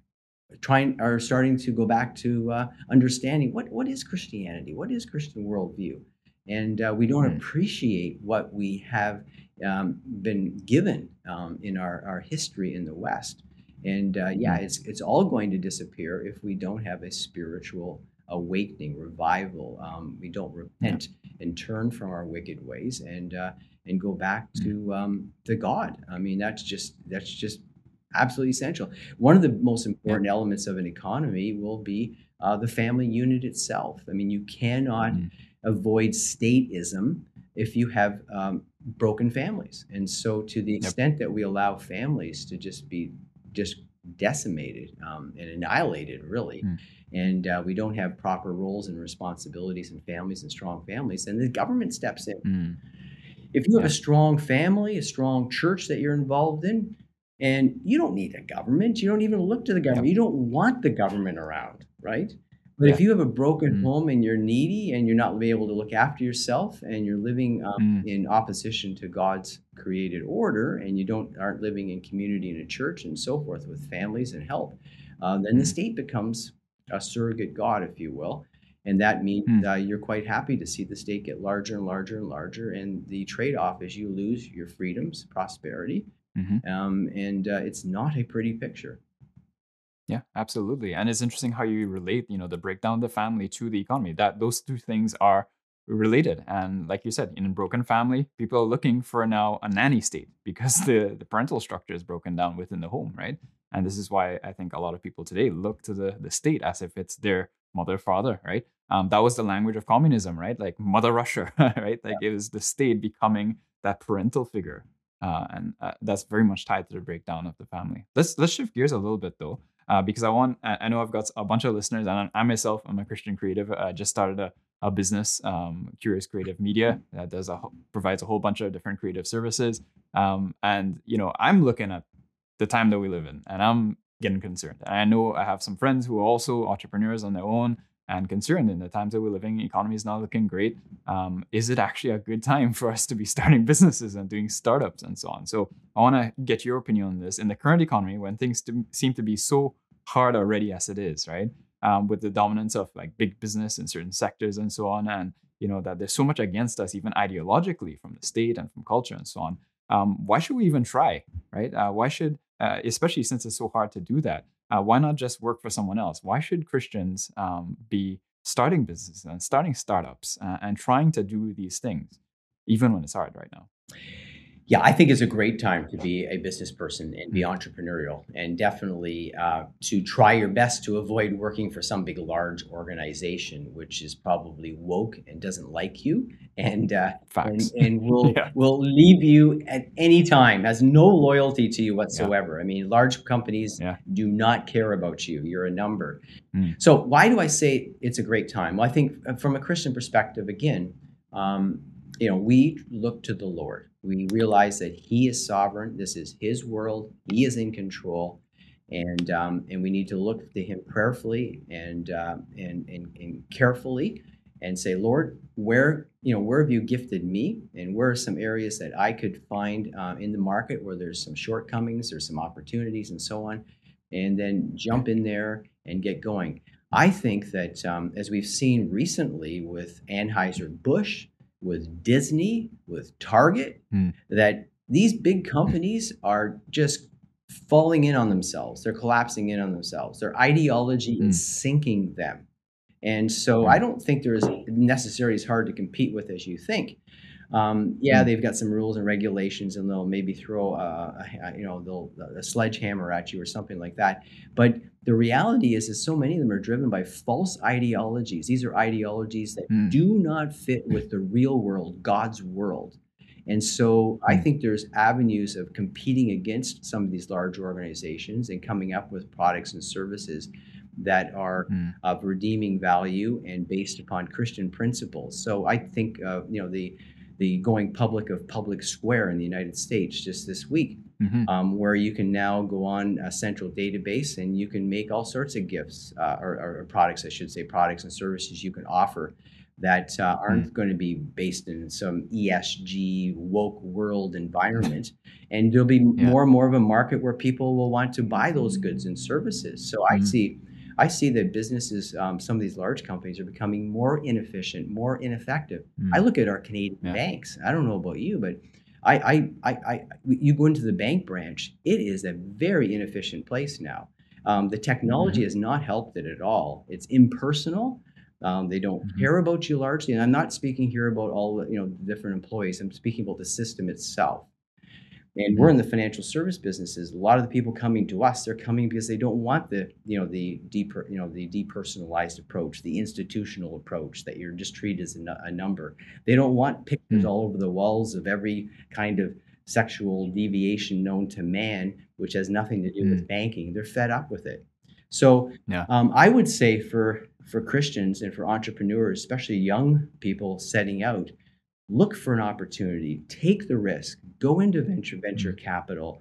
trying are starting to go back to uh, understanding what what is Christianity, what is Christian worldview, and uh, we don't mm. appreciate what we have um, been given um, in our, our history in the West. And uh, yeah, mm. it's it's all going to disappear if we don't have a spiritual awakening, revival. Um, we don't repent and turn from our wicked ways and uh, and go back mm. to um, to God. I mean, that's just that's just absolutely essential. One of the most important elements of an economy will be uh, the family unit itself. I mean, you cannot mm. avoid statism if you have um, broken families. And so, to the extent yep. that we allow families to just be just decimated um, and annihilated, really, mm. And uh, we don't have proper roles and responsibilities and families and strong families, and the government steps in. Mm. If you have a strong family, a strong church that you're involved in, and you don't need a government. You don't even look to the government. Yep. You don't want the government around, right? But yeah. if you have a broken mm. home and you're needy and you're not able to look after yourself and you're living um, mm. in opposition to God's created order and you don't aren't living in community in a church and so forth with families and help, uh, then the state becomes a surrogate God, if you will. And that means mm. uh, you're quite happy to see the state get larger and larger and larger. And the trade off is you lose your freedoms, prosperity, Mm-hmm. Um, and uh, it's not a pretty picture. Yeah, absolutely. And it's interesting how you relate, you know, the breakdown of the family to the economy. That those two things are related. And like you said, in a broken family, people are looking for now a nanny state because the, the parental structure is broken down within the home, right? And this is why I think a lot of people today look to the, the state as if it's their mother, father, right? Um, that was the language of communism, right? Like Mother Russia, right? Like yeah. it was the state becoming that parental figure, uh, and uh, that's very much tied to the breakdown of the family. Let's let's shift gears a little bit though, uh, because I want I know I've got a bunch of listeners, and I myself I'm a Christian creative. I just started a, a business, um, Curious Creative Media, that does a provides a whole bunch of different creative services, um, and you know I'm looking at the time that we live in, and I'm getting concerned. And I know I have some friends who are also entrepreneurs on their own and concerned in the times that we're living. Economy is not looking great. Um, is it actually a good time for us to be starting businesses and doing startups and so on? So I want to get your opinion on this in the current economy when things to, seem to be so hard already as it is, right? Um, with the dominance of like big business in certain sectors and so on, and you know that there's so much against us even ideologically from the state and from culture and so on. Um, why should we even try, right? Uh, why should, uh, especially since it's so hard to do that, uh, why not just work for someone else? Why should Christians um, be starting businesses and starting startups uh, and trying to do these things, even when it's hard right now? Yeah, I think it's a great time to be a business person and be entrepreneurial, and definitely uh, to try your best to avoid working for some big, large organization, which is probably woke and doesn't like you, and uh, and, and, will yeah. will leave you at any time, has no loyalty to you whatsoever. Yeah. I mean, large companies yeah. do not care about you; you're a number. Mm. So, why do I say it's a great time? Well, I think uh, from a Christian perspective, again. Um, you know, we look to the Lord. We realize that He is sovereign. This is His world. He is in control, and um, and we need to look to Him prayerfully and uh, and, and and carefully, and say, Lord, where you know where have you gifted me, and where are some areas that I could find uh, in the market where there's some shortcomings, there's some opportunities, and so on, and then jump in there and get going. I think that um, as we've seen recently with Anheuser Busch with Disney, with Target, mm. that these big companies are just falling in on themselves. They're collapsing in on themselves. Their ideology mm. is sinking them. And so mm. I don't think they're as necessarily as hard to compete with as you think. Um, yeah, hmm. they've got some rules and regulations, and they'll maybe throw a, a, you know they'll a sledgehammer at you or something like that. But the reality is, is so many of them are driven by false ideologies. These are ideologies that mm. do not fit with the real world, God's world. And so I hmm. think there's avenues of competing against some of these large organizations and coming up with products and services that are mm. of redeeming value and based upon Christian principles. So I think uh, you know the the going public of Public Square in the United States just this week, mm-hmm. um, where you can now go on a central database and you can make all sorts of gifts uh, or, or, products, I should say, products and services you can offer that uh, aren't mm. going to be based in some ESG woke world environment. And there'll be yeah. more and more of a market where people will want to buy those goods and services. So mm. I see I see that businesses, um, some of these large companies, are becoming more inefficient, more ineffective. Mm. I look at our Canadian yeah. banks. I don't know about you, but I, I, I, I, you go into the bank branch, it is a very inefficient place now. Um, the technology mm-hmm. has not helped it at all. It's impersonal. Um, they don't mm-hmm. care about you largely, and I'm not speaking here about all the you know different employees. I'm speaking about the system itself. And we're in the financial service businesses. A lot of the people coming to us, they're coming because they don't want the, you know, the deeper, you know, the depersonalized approach, the institutional approach that you're just treated as a, a number. They don't want pictures mm. all over the walls of every kind of sexual deviation known to man, which has nothing to do mm. with banking. They're fed up with it. So yeah. um, I would say for for Christians and for entrepreneurs, especially young people setting out, look for an opportunity, take the risk, go into venture venture mm-hmm. capital.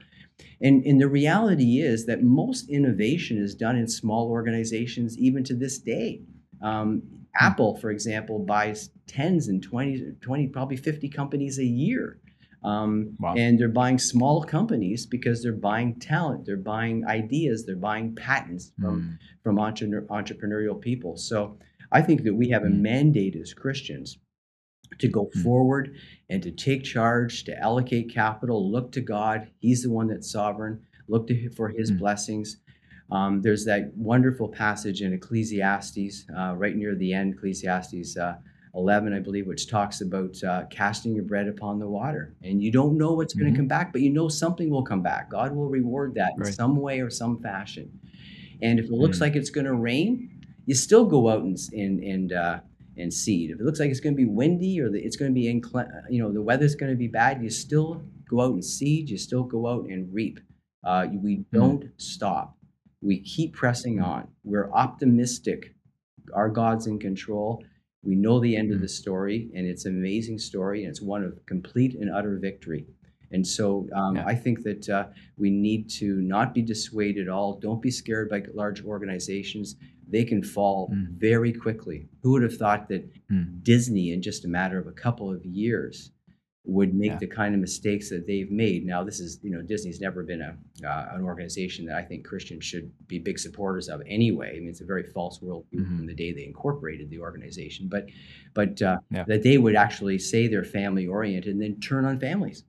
And, and the reality is that most innovation is done in small organizations, even to this day. Um, hmm. Apple, for example, buys tens and 20, 20, probably 50 companies a year. Um, wow. And they're buying small companies because they're buying talent, they're buying ideas, they're buying patents from, mm. from entre- entrepreneurial people. So I think that we have a hmm. mandate as Christians to go mm-hmm. forward and to take charge, to allocate capital, look to God. He's the one that's sovereign. Look to him for His mm-hmm. blessings. Um, there's that wonderful passage in Ecclesiastes, uh, right near the end, Ecclesiastes uh, 11, I believe, which talks about uh, casting your bread upon the water. And you don't know what's going to mm-hmm. come back, but you know something will come back. God will reward that right. in some way or some fashion. And if it looks mm. like it's going to rain, you still go out and and and uh, and seed. If it looks like it's going to be windy or the, it's going to be incl- you know the weather's going to be bad, you still go out and seed. You still go out and reap. Uh, we Mm-hmm. don't stop. We keep pressing on. We're optimistic. Our God's in control. We know the end of Mm-hmm. the story, and it's an amazing story, and it's one of complete and utter victory. And so um, Yeah. I think that uh, we need to not be dissuaded at all. Don't be scared by large organizations. They can fall Mm. very quickly. Who would have thought that Mm. Disney, in just a matter of a couple of years, would make Yeah. the kind of mistakes that they've made? Now, this is, you know, Disney's never been a uh, an organization that I think Christians should be big supporters of anyway. I mean, it's a very false worldview Mhm. from the day they incorporated the organization. But, but uh, Yeah. that they would actually say they're family oriented and then turn on families.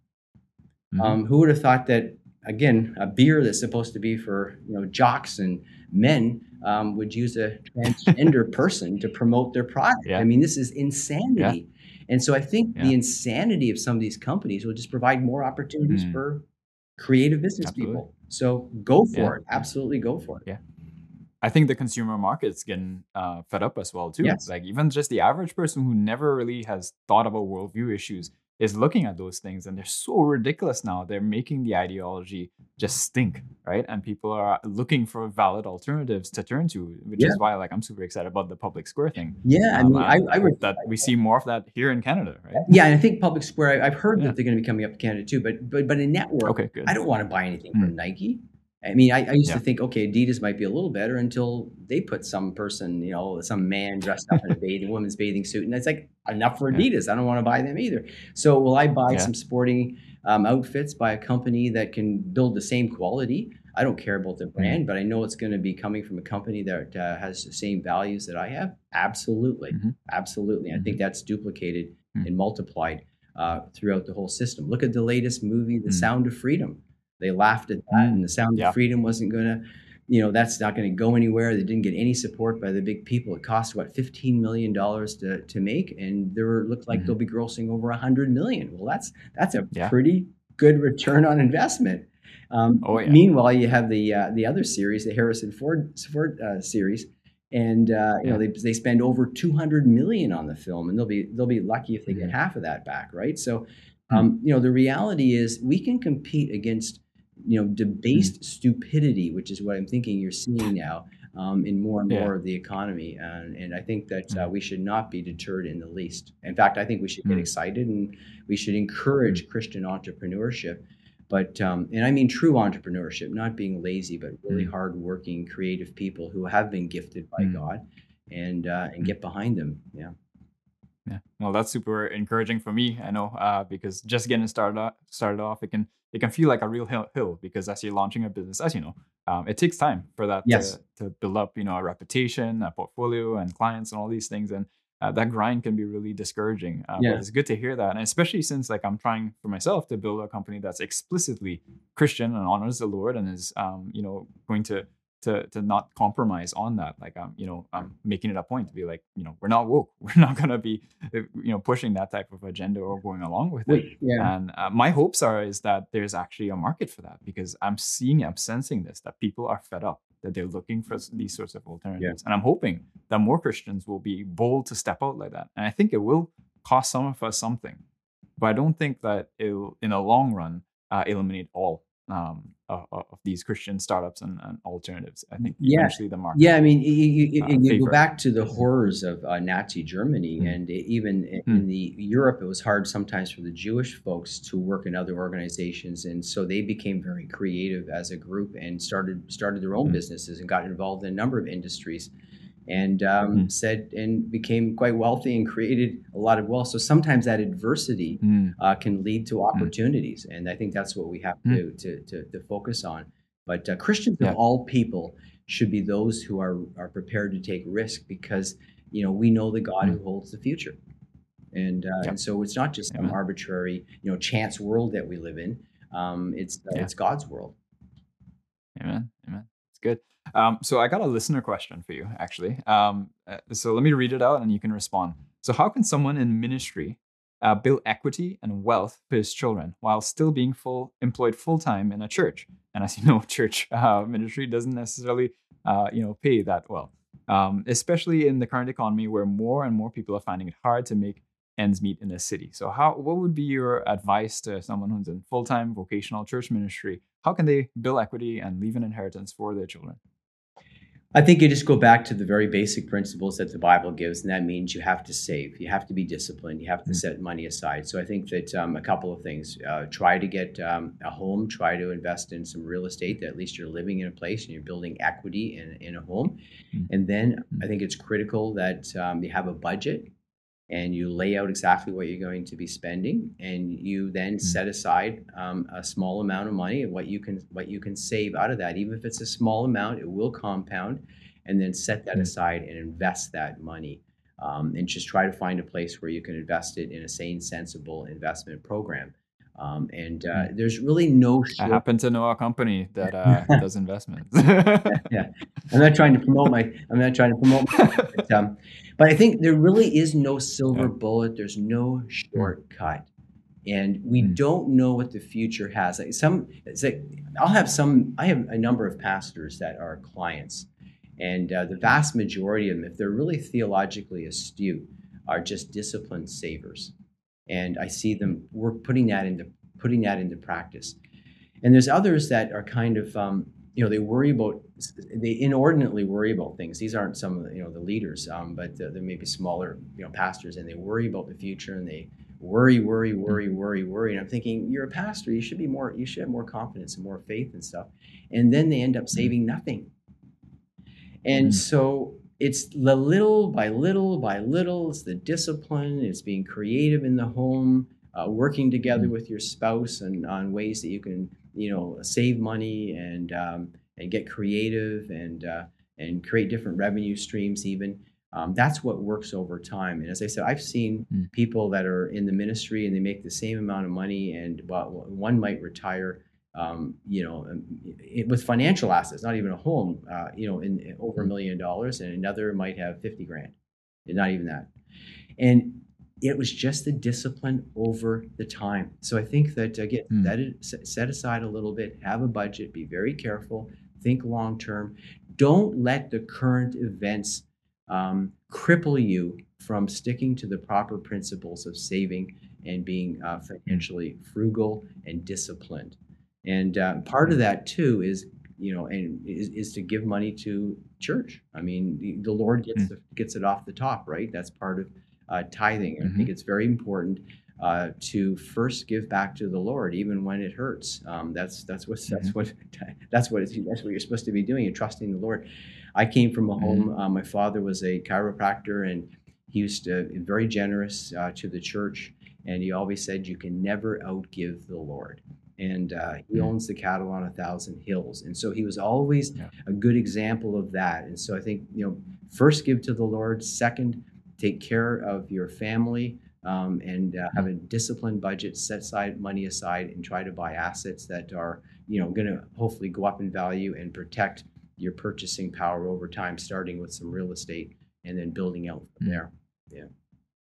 Mhm. Um, who would have thought that again, a beer that's supposed to be for you know jocks and men um, would use a transgender person to promote their product? Yeah. I mean, this is insanity. And so I think the insanity of some of these companies will just provide more opportunities Mhm. for creative business Absolutely. people. So go for Yeah. it. Absolutely go for it. Yeah. I think the consumer market's getting uh, fed up as well too. Yes. Like even just the average person who never really has thought about worldview issues is looking at those things, and they're so ridiculous now. They're making the ideology just stink, right? And people are looking for valid alternatives to turn to, which Yeah. is why like I'm super excited about the public square thing. Yeah, I Um, mean, I, and I would. that we see more of that here in Canada, right? Yeah, and I think Public Square. I, I've heard Yeah. that they're going to be coming up to Canada too. But but but in network, Okay, good. I don't want to buy anything Hmm. from Nike. I mean, I, I used Yeah. to think, okay, Adidas might be a little better until they put some person, you know, some man dressed up in a bathing woman's bathing suit, and it's like enough for Yeah. Adidas. I don't want to buy them either. So, will I buy Yeah. some sporting um, outfits by a company that can build the same quality? I don't care about Mm-hmm. the brand, but I know it's going to be coming from a company that uh, has the same values that I have. Absolutely, Mhm. absolutely. I think that's duplicated Mhm. and multiplied uh, throughout the whole system. Look at the latest movie, The Mm. Sound of Freedom. They laughed at that, Mm. and The Sound Yeah. of Freedom wasn't going to, you know, that's not going to go anywhere. They didn't get any support by the big people. It cost what fifteen million dollars to to make, and there looked like Mhm. they'll be grossing over a hundred million. Well, that's that's a Yeah. pretty good return on investment. Um, Oh, yeah. Meanwhile, you have the uh, the other series, the Harrison Ford Ford uh, series, and uh, you know they, they spend over 200 million on the film and they'll be they'll be lucky if they get Mhm. half of that back right so Hmm. um, you know the reality is we can compete against you know debased stupidity which is what i'm thinking you're seeing now um, in more and Yeah. more of the economy and, and i think that uh, Mhm. we should not be deterred in the least in fact i think we should get Mm. excited and we should encourage christian entrepreneurship but um, and I mean true entrepreneurship, not being lazy, but really Mm. hardworking, creative people who have been gifted by Mm. God, and uh, and Mm. get behind them. Yeah, Yeah, well, that's super encouraging for me. I know uh, because just getting started off, started off, it can it can feel like a real hill, hill because as you're launching a business, as you know, um, it takes time for that Yes. to, to build up, you know, a reputation, a portfolio, and clients, and all these things. And uh, that grind can be really discouraging. Uh, Yeah. But it's good to hear that, and especially since like I'm trying for myself to build a company that's explicitly Christian and honors the Lord and is, um, you know, going to to to not compromise on that. Like I'm, you know, I'm making it a point to be like, you know, we're not woke. We're not gonna be, uh, you know, pushing that type of agenda or going along with it. Yeah, And uh, my hopes are is that there's actually a market for that because I'm seeing, I'm sensing this that people are fed up that they're looking for these sorts of alternatives, and I'm hoping that more Christians will be bold to step out like that. And I think it will cost some of us something, but I don't think that it'll, in the long run, uh, eliminate all um, of, of these Christian startups and, and alternatives. I think Yeah. eventually the market. yeah. I mean, you, uh, you- go back to the horrors of uh, Nazi Germany, Mm. and even in, Mm. in the Europe, it was hard sometimes for the Jewish folks to work in other organizations, and so they became very creative as a group and started started their own Mm. businesses and got involved in a number of industries. And um, Mm. said and became quite wealthy and created a lot of wealth. So sometimes that adversity Mm, uh, can lead to opportunities, and I think that's what we have Mm. to, to, to to focus on. But uh, Christians Yeah. of all people should be those who are are prepared to take risk because you know we know the God who holds the future, and uh, Mm. Yep. and so it's not just some Amen. arbitrary you know chance world that we live in. Um, it's uh, Yeah. it's God's world. Amen. Amen. It's good. Um, so I got a listener question for you, actually. Um, uh, so let me read it out and you can respond. So, how can someone in ministry uh, build equity and wealth for his children while still being full employed full time in a church? And as you know, church uh, ministry doesn't necessarily, uh, you know, pay that well. um, especially in the current economy where more and more people are finding it hard to make ends meet in the city. So, how what would be your advice to someone who's in full time vocational church ministry? How can they build equity and leave an inheritance for their children? I think you just go back to the very basic principles that the Bible gives, and that means you have to save, you have to be disciplined, you have to mm-hmm. set money aside. So I think that um, a couple of things: uh, try to get um, a home, try to invest in some real estate that at least you're living in a place and you're building equity in, in a home. Mm-hmm. And then I mm-hmm. think it's critical that um, you have a budget and you lay out exactly what you're going to be spending and you then mm-hmm. set aside um, a small amount of money and what you can what you can save out of that even if it's a small amount it will compound and then set that mm-hmm. aside and invest that money um, and just try to find a place where you can invest it in a sane sensible investment program um, and uh, mm. there's really no. I happen to know a company that uh, does investments. yeah, I'm not trying to promote my. I'm not trying to promote. My, but, um, but I think there really is no silver yeah. bullet. There's no shortcut, and we mm. don't know what the future has. Like some, it's like I'll have some. I have a number of pastors that are clients, and uh, the vast majority of them, if they're really theologically astute, are just disciplined savers and I see them work putting that into putting that into practice. And there's others that are kind of um, you know they worry about they inordinately worry about things. These aren't some of the, you know the leaders, um, but there may be smaller you know pastors, and they worry about the future and they worry, worry, worry, worry, worry. And I'm thinking, you're a pastor, you should be more, you should have more confidence and more faith and stuff. And then they end up saving nothing. And mm-hmm. so it's the little by little by little it's the discipline it's being creative in the home uh, working together mm-hmm. with your spouse and on ways that you can you know save money and um, and get creative and uh, and create different revenue streams even um, that's what works over time and as i said i've seen mm. people that are in the ministry and they make the same amount of money and well, one might retire um, you know, um, it, with financial assets, not even a home, uh, you know, in, in, over a million dollars, and another might have 50 grand, and not even that. And it was just the discipline over the time. So I think that again, mm. that is, set aside a little bit, have a budget, be very careful, think long term. Don't let the current events um, cripple you from sticking to the proper principles of saving and being uh, financially frugal and disciplined. And uh, part of that too is, you know, and is, is to give money to church. I mean, the, the Lord gets mm. the, gets it off the top, right? That's part of uh, tithing. Mm-hmm. I think mm-hmm. it's very important uh, to first give back to the Lord, even when it hurts. Um, that's that's what that's mm-hmm. what that's what that's what you're supposed to be doing. You're trusting the Lord. I came from a home. Mm-hmm. Uh, my father was a chiropractor, and he used to be very generous uh, to the church. And he always said, "You can never outgive the Lord." And uh, he owns the cattle on a thousand hills. And so he was always yeah. a good example of that. And so i think you know first give to the lord second take care of your family um, and uh, have a disciplined budget set aside money aside and try to buy assets that are you know going to hopefully go up in value and protect your purchasing power over time starting with some real estate and then building out from mm. there. Yeah.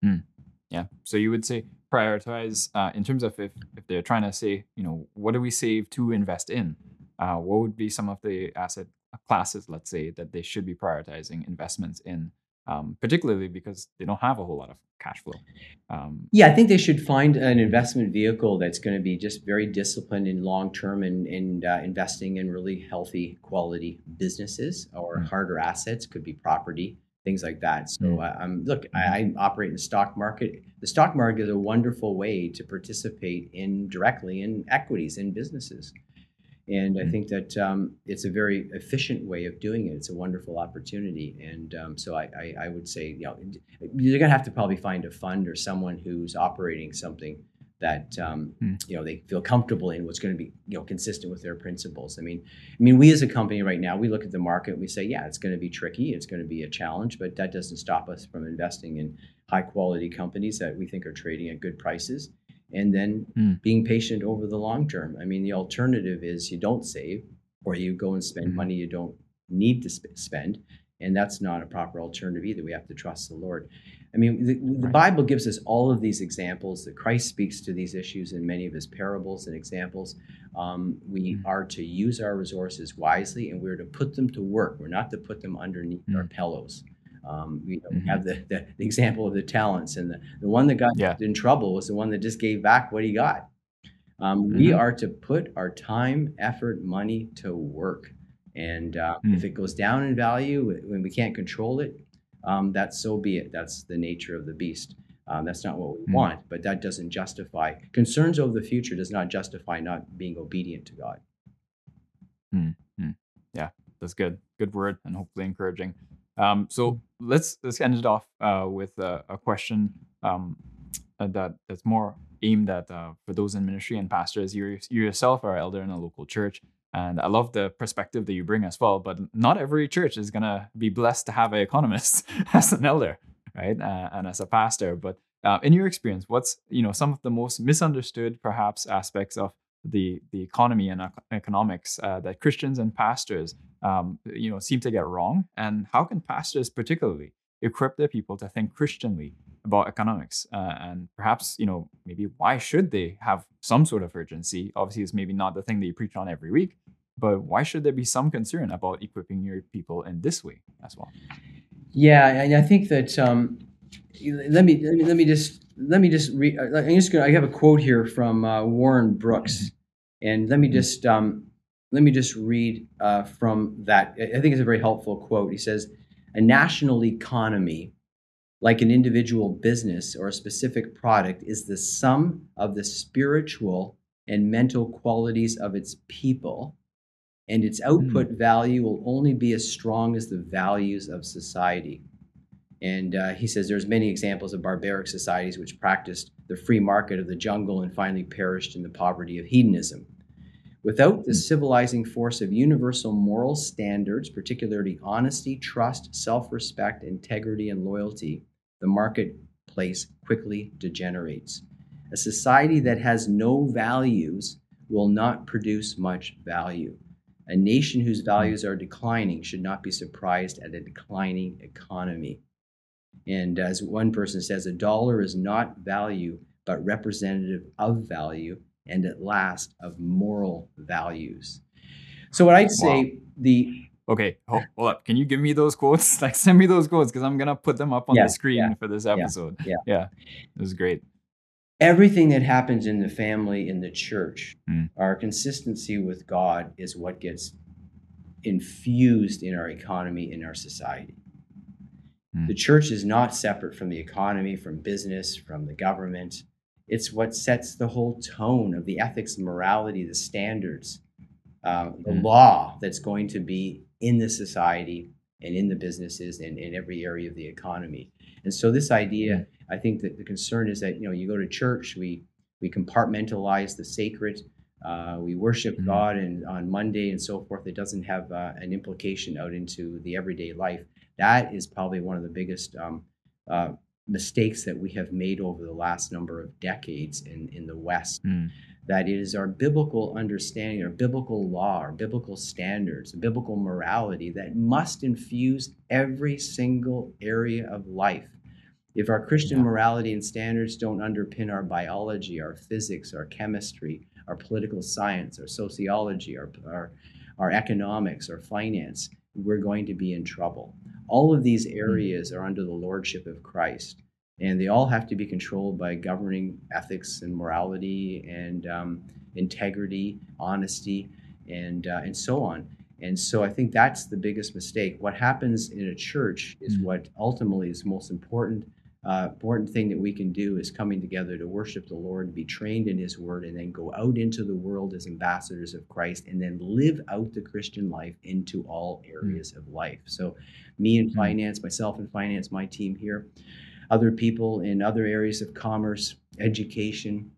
Mm. yeah. So you would say prioritize uh, in terms of if, if they're trying to say, you know, what do we save to invest in? Uh, what would be some of the asset classes, let's say, that they should be prioritizing investments in, um, particularly because they don't have a whole lot of cash flow? Um, yeah, I think they should find an investment vehicle that's going to be just very disciplined in long term and, and uh, investing in really healthy quality businesses or mm-hmm. harder assets, could be property things like that. So, mm. um, look, I, mm-hmm. I, operate in the stock market. The stock market is a wonderful way to participate in directly in equities in businesses. And I mm. think that um, it's a very efficient way of doing it. It's a wonderful opportunity. And um, so I, I, I, would say, you know, you're going to have to probably find a fund or someone who's operating something that um, mm. you know they feel comfortable in what's going to be you know consistent with their principles. I mean, I mean, we as a company right now we look at the market and we say, yeah, it's going to be tricky, it's going to be a challenge, but that doesn't stop us from investing in high quality companies that we think are trading at good prices, and then mm. being patient over the long term. I mean, the alternative is you don't save or you go and spend mm. money you don't need to sp- spend and that's not a proper alternative either. We have to trust the Lord. I mean, the, the Bible gives us all of these examples that Christ speaks to these issues in many of his parables and examples. Um, we mm. are to use our resources wisely and we're to put them to work. We're not to put them underneath mm. our pillows. Um, we, mm-hmm. have the, the, the, example of the talents, and the, the one that got yeah. in trouble was the one that just gave back what he got. Um, mm-hmm. We are to put our time, effort, money to work. And uh, mm. if it goes down in value when we can't control it, um, that's so be it. That's the nature of the beast. Um, that's not what we mm. want, but that doesn't justify concerns over the future. Does not justify not being obedient to God. Mm. Yeah, that's good. Good word, and hopefully encouraging. Um, so let's let's end it off uh, with a, a question um, uh, that that's more aimed at uh, for those in ministry and pastors. You you yourself are elder in a local church. And I love the perspective that you bring as well. But not every church is going to be blessed to have an economist as an elder, right? Uh, and as a pastor. But uh, in your experience, what's you know some of the most misunderstood, perhaps, aspects of the the economy and economics uh, that Christians and pastors um, you know seem to get wrong, and how can pastors particularly equip their people to think Christianly about economics uh, and perhaps you know maybe why should they have some sort of urgency? Obviously it's maybe not the thing that you preach on every week but why should there be some concern about equipping your people in this way as well? Yeah and i think that um, let me let me let me just let me just read uh, i'm just gonna i have a quote here from uh, warren brooks and let me just um, let me just read uh, from that. I think it's a very helpful quote. He says a national economy like an individual business or a specific product, is the sum of the spiritual and mental qualities of its people. And its output mm. value will only be as strong as the values of society. And uh, he says there's many examples of barbaric societies which practiced the free market of the jungle and finally perished in the poverty of hedonism. Without the hmm. civilizing force of universal moral standards, particularly honesty, trust, self respect, integrity, and loyalty, the marketplace quickly degenerates. A society that has no values will not produce much value. A nation whose values are declining should not be surprised at a declining economy. And as one person says, a dollar is not value, but representative of value, and at last of moral values. So, what I'd say wow. the Okay, hold, hold, up. Can you give me those quotes? Like, send me those quotes because I'm gonna put them up on yeah, the screen yeah, for this episode. Yeah, yeah, it was great. Everything that happens in the family, in the church, mm. our consistency with God is what gets infused in our economy, in our society. Mm. The church is not separate from the economy, from business, from the government. It's what sets the whole tone of the ethics, morality, the standards, uh, the mm. law that's going to be in the society and in the businesses and in every area of the economy. And so this idea, I think that the concern is that you know you go to church, we we compartmentalize the sacred, uh, we worship mm-hmm. God and on Monday and so forth. It doesn't have uh, an implication out into the everyday life. That is probably one of the biggest um, uh, mistakes that we have made over the last number of decades in in the West. Mm that it is our biblical understanding, our biblical law, our biblical standards, biblical morality that must infuse every single area of life. If our Christian yeah. morality and standards don't underpin our biology, our physics, our chemistry, our political science, our sociology, our, our, our economics, our finance, we're going to be in trouble. All of these hmm. areas are under the lordship of Christ and they all have to be controlled by governing ethics and morality and um, integrity, honesty, and uh, and so on. And so I think that's the biggest mistake. What happens in a church is mm-hmm. what ultimately is most important. Uh, important thing that we can do is coming together to worship the Lord, be trained in His Word, and then go out into the world as ambassadors of Christ, and then live out the Christian life into all areas mm-hmm. of life. So, me in mm-hmm. finance, myself in finance, my team here, other people in other areas of commerce, education.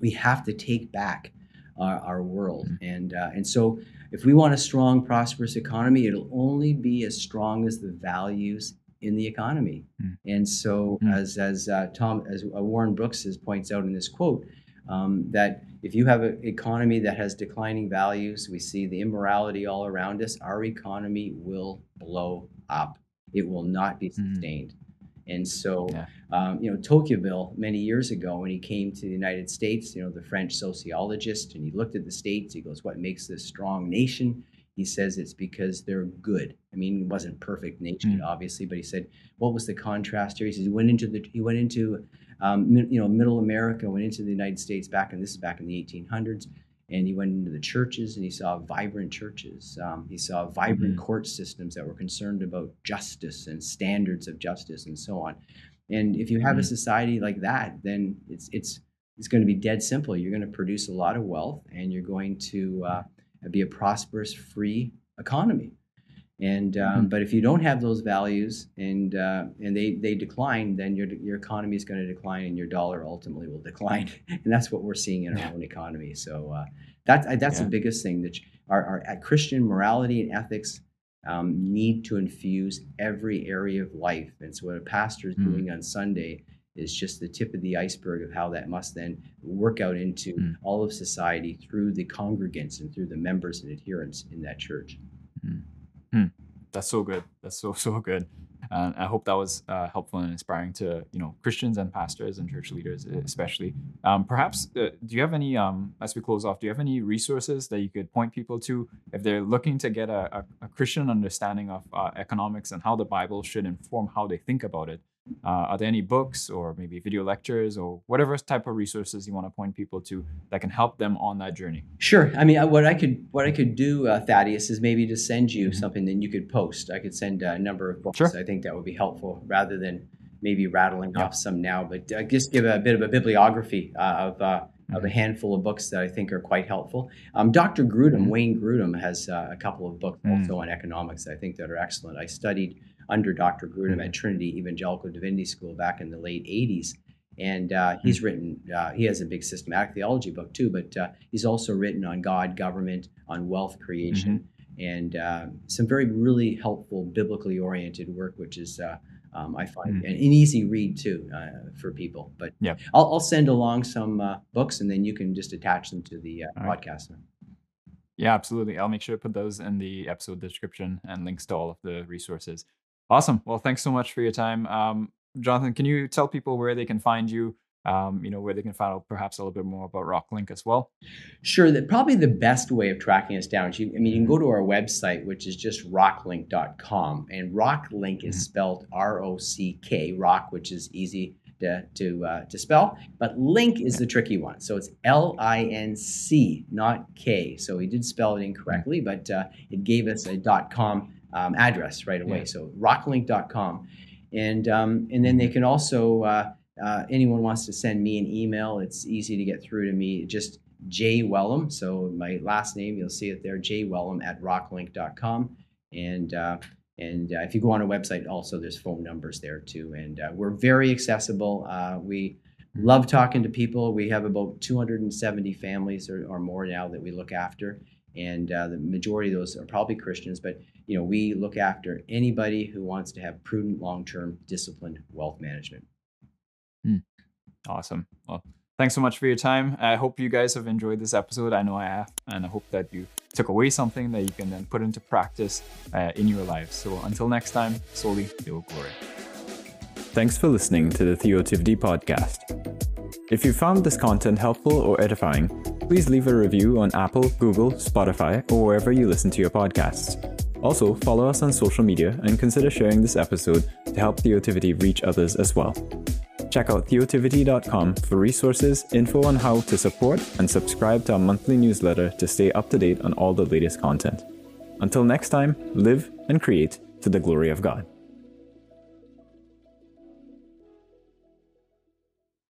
We have to take back our, our world. Mm-hmm. And, uh, and so, if we want a strong, prosperous economy, it'll only be as strong as the values in the economy. Mm. And so, mm. as as uh, Tom, as uh, Warren Brooks has, points out in this quote, um, that if you have an economy that has declining values, we see the immorality all around us. Our economy will blow up. It will not be Mhm. sustained. And so, Yeah. um, you know, Tocqueville, many years ago, when he came to the United States, you know, the French sociologist, and he looked at the states, he goes, What makes this strong nation? He says it's because they're good. I mean, it wasn't perfect nation, Mm. obviously, but he said, what was the contrast here? He says he went into the he went into um, you know middle America, went into the United States back in this is back in the 1800s, and he went into the churches and he saw vibrant churches. Um, he saw vibrant Mhm. court systems that were concerned about justice and standards of justice and so on. And if you have a Mhm. society like that, then it's it's it's going to be dead simple. You're going to produce a lot of wealth, and you're going to uh, be a prosperous, free economy. And um, Mhm. but if you don't have those values and uh, and they they decline, then your your economy is going to decline, and your dollar ultimately will decline. And that's what we're seeing in our own economy. So uh, that's that's Yeah. the biggest thing that our, our uh, Christian morality and ethics um, need to infuse every area of life. And so what a pastor is Mm. doing on Sunday is just the tip of the iceberg of how that must then work out into Mm. all of society through the congregants and through the members and adherents in that church. That's so good. That's so so good. And I hope that was uh, helpful and inspiring to you know Christians and pastors and church leaders especially. Um, perhaps uh, do you have any um, as we close off? Do you have any resources that you could point people to if they're looking to get a, a, a Christian understanding of uh, economics and how the Bible should inform how they think about it? Uh, are there any books or maybe video lectures or whatever type of resources you want to point people to that can help them on that journey? Sure. I mean, what I could what I could do, uh, Thaddeus, is maybe to send you Mhm. something that you could post. I could send a number of books. Sure. I think that would be helpful rather than maybe rattling Yeah. off some now. But uh, just give a bit of a bibliography uh, of. Uh, of Mm-hmm. a handful of books that I think are quite helpful. Um, Dr. Grudem, Mhm. Wayne Grudem, has uh, a couple of books Mm. also on economics that I think that are excellent. I studied under Dr. Grudem Mhm. at Trinity Evangelical Divinity School back in the late 80s. And uh, he's written, uh, he has a big systematic theology book too, but uh, he's also written on God, government, on wealth creation, and uh, some very really helpful biblically oriented work, which is, uh, um, I find, Mhm. an, an easy read too uh, for people. But Yep. I'll, I'll send along some uh, books and then you can just attach them to the uh, All right. podcast. Yeah, absolutely. I'll make sure to put those in the episode description and links to all of the resources. Awesome. Well, thanks so much for your time. Um, Jonathan, can you tell people where they can find you? Um, you know, where they can find out perhaps a little bit more about Rocklinc as well? Sure, that probably the best way of tracking us down. is you- I mean, you can go to our website, which is just rocklinc.com, and Rocklinc is Mhm. spelled R O C K, rock, which is easy to to uh, to spell, but link is the tricky one. So it's L I N C, not K. So we did spell it incorrectly, but uh, it gave us a .com um, address right away. Yeah. So rocklinc.com, and um, and then they can also. Uh, uh, anyone wants to send me an email, it's easy to get through to me. Just J Wellum. So my last name, you'll see it there, J Wellum at rocklinc.com. And uh, and uh, if you go on our website, also there's phone numbers there too. And uh, we're very accessible. Uh, we love talking to people. We have about 270 families or, or more now that we look after. And uh, the majority of those are probably Christians, but you know we look after anybody who wants to have prudent, long-term, disciplined wealth management. Awesome. Well, thanks so much for your time. I hope you guys have enjoyed this episode. I know I have, and I hope that you took away something that you can then put into practice uh, in your lives. So until next time, Soli Deo Gloria. Thanks for listening to the Theotivity podcast. If you found this content helpful or edifying, please leave a review on Apple, Google, Spotify, or wherever you listen to your podcasts. Also, follow us on social media and consider sharing this episode to help Theotivity reach others as well. Check out theotivity.com for resources, info on how to support, and subscribe to our monthly newsletter to stay up to date on all the latest content. Until next time, live and create to the glory of God.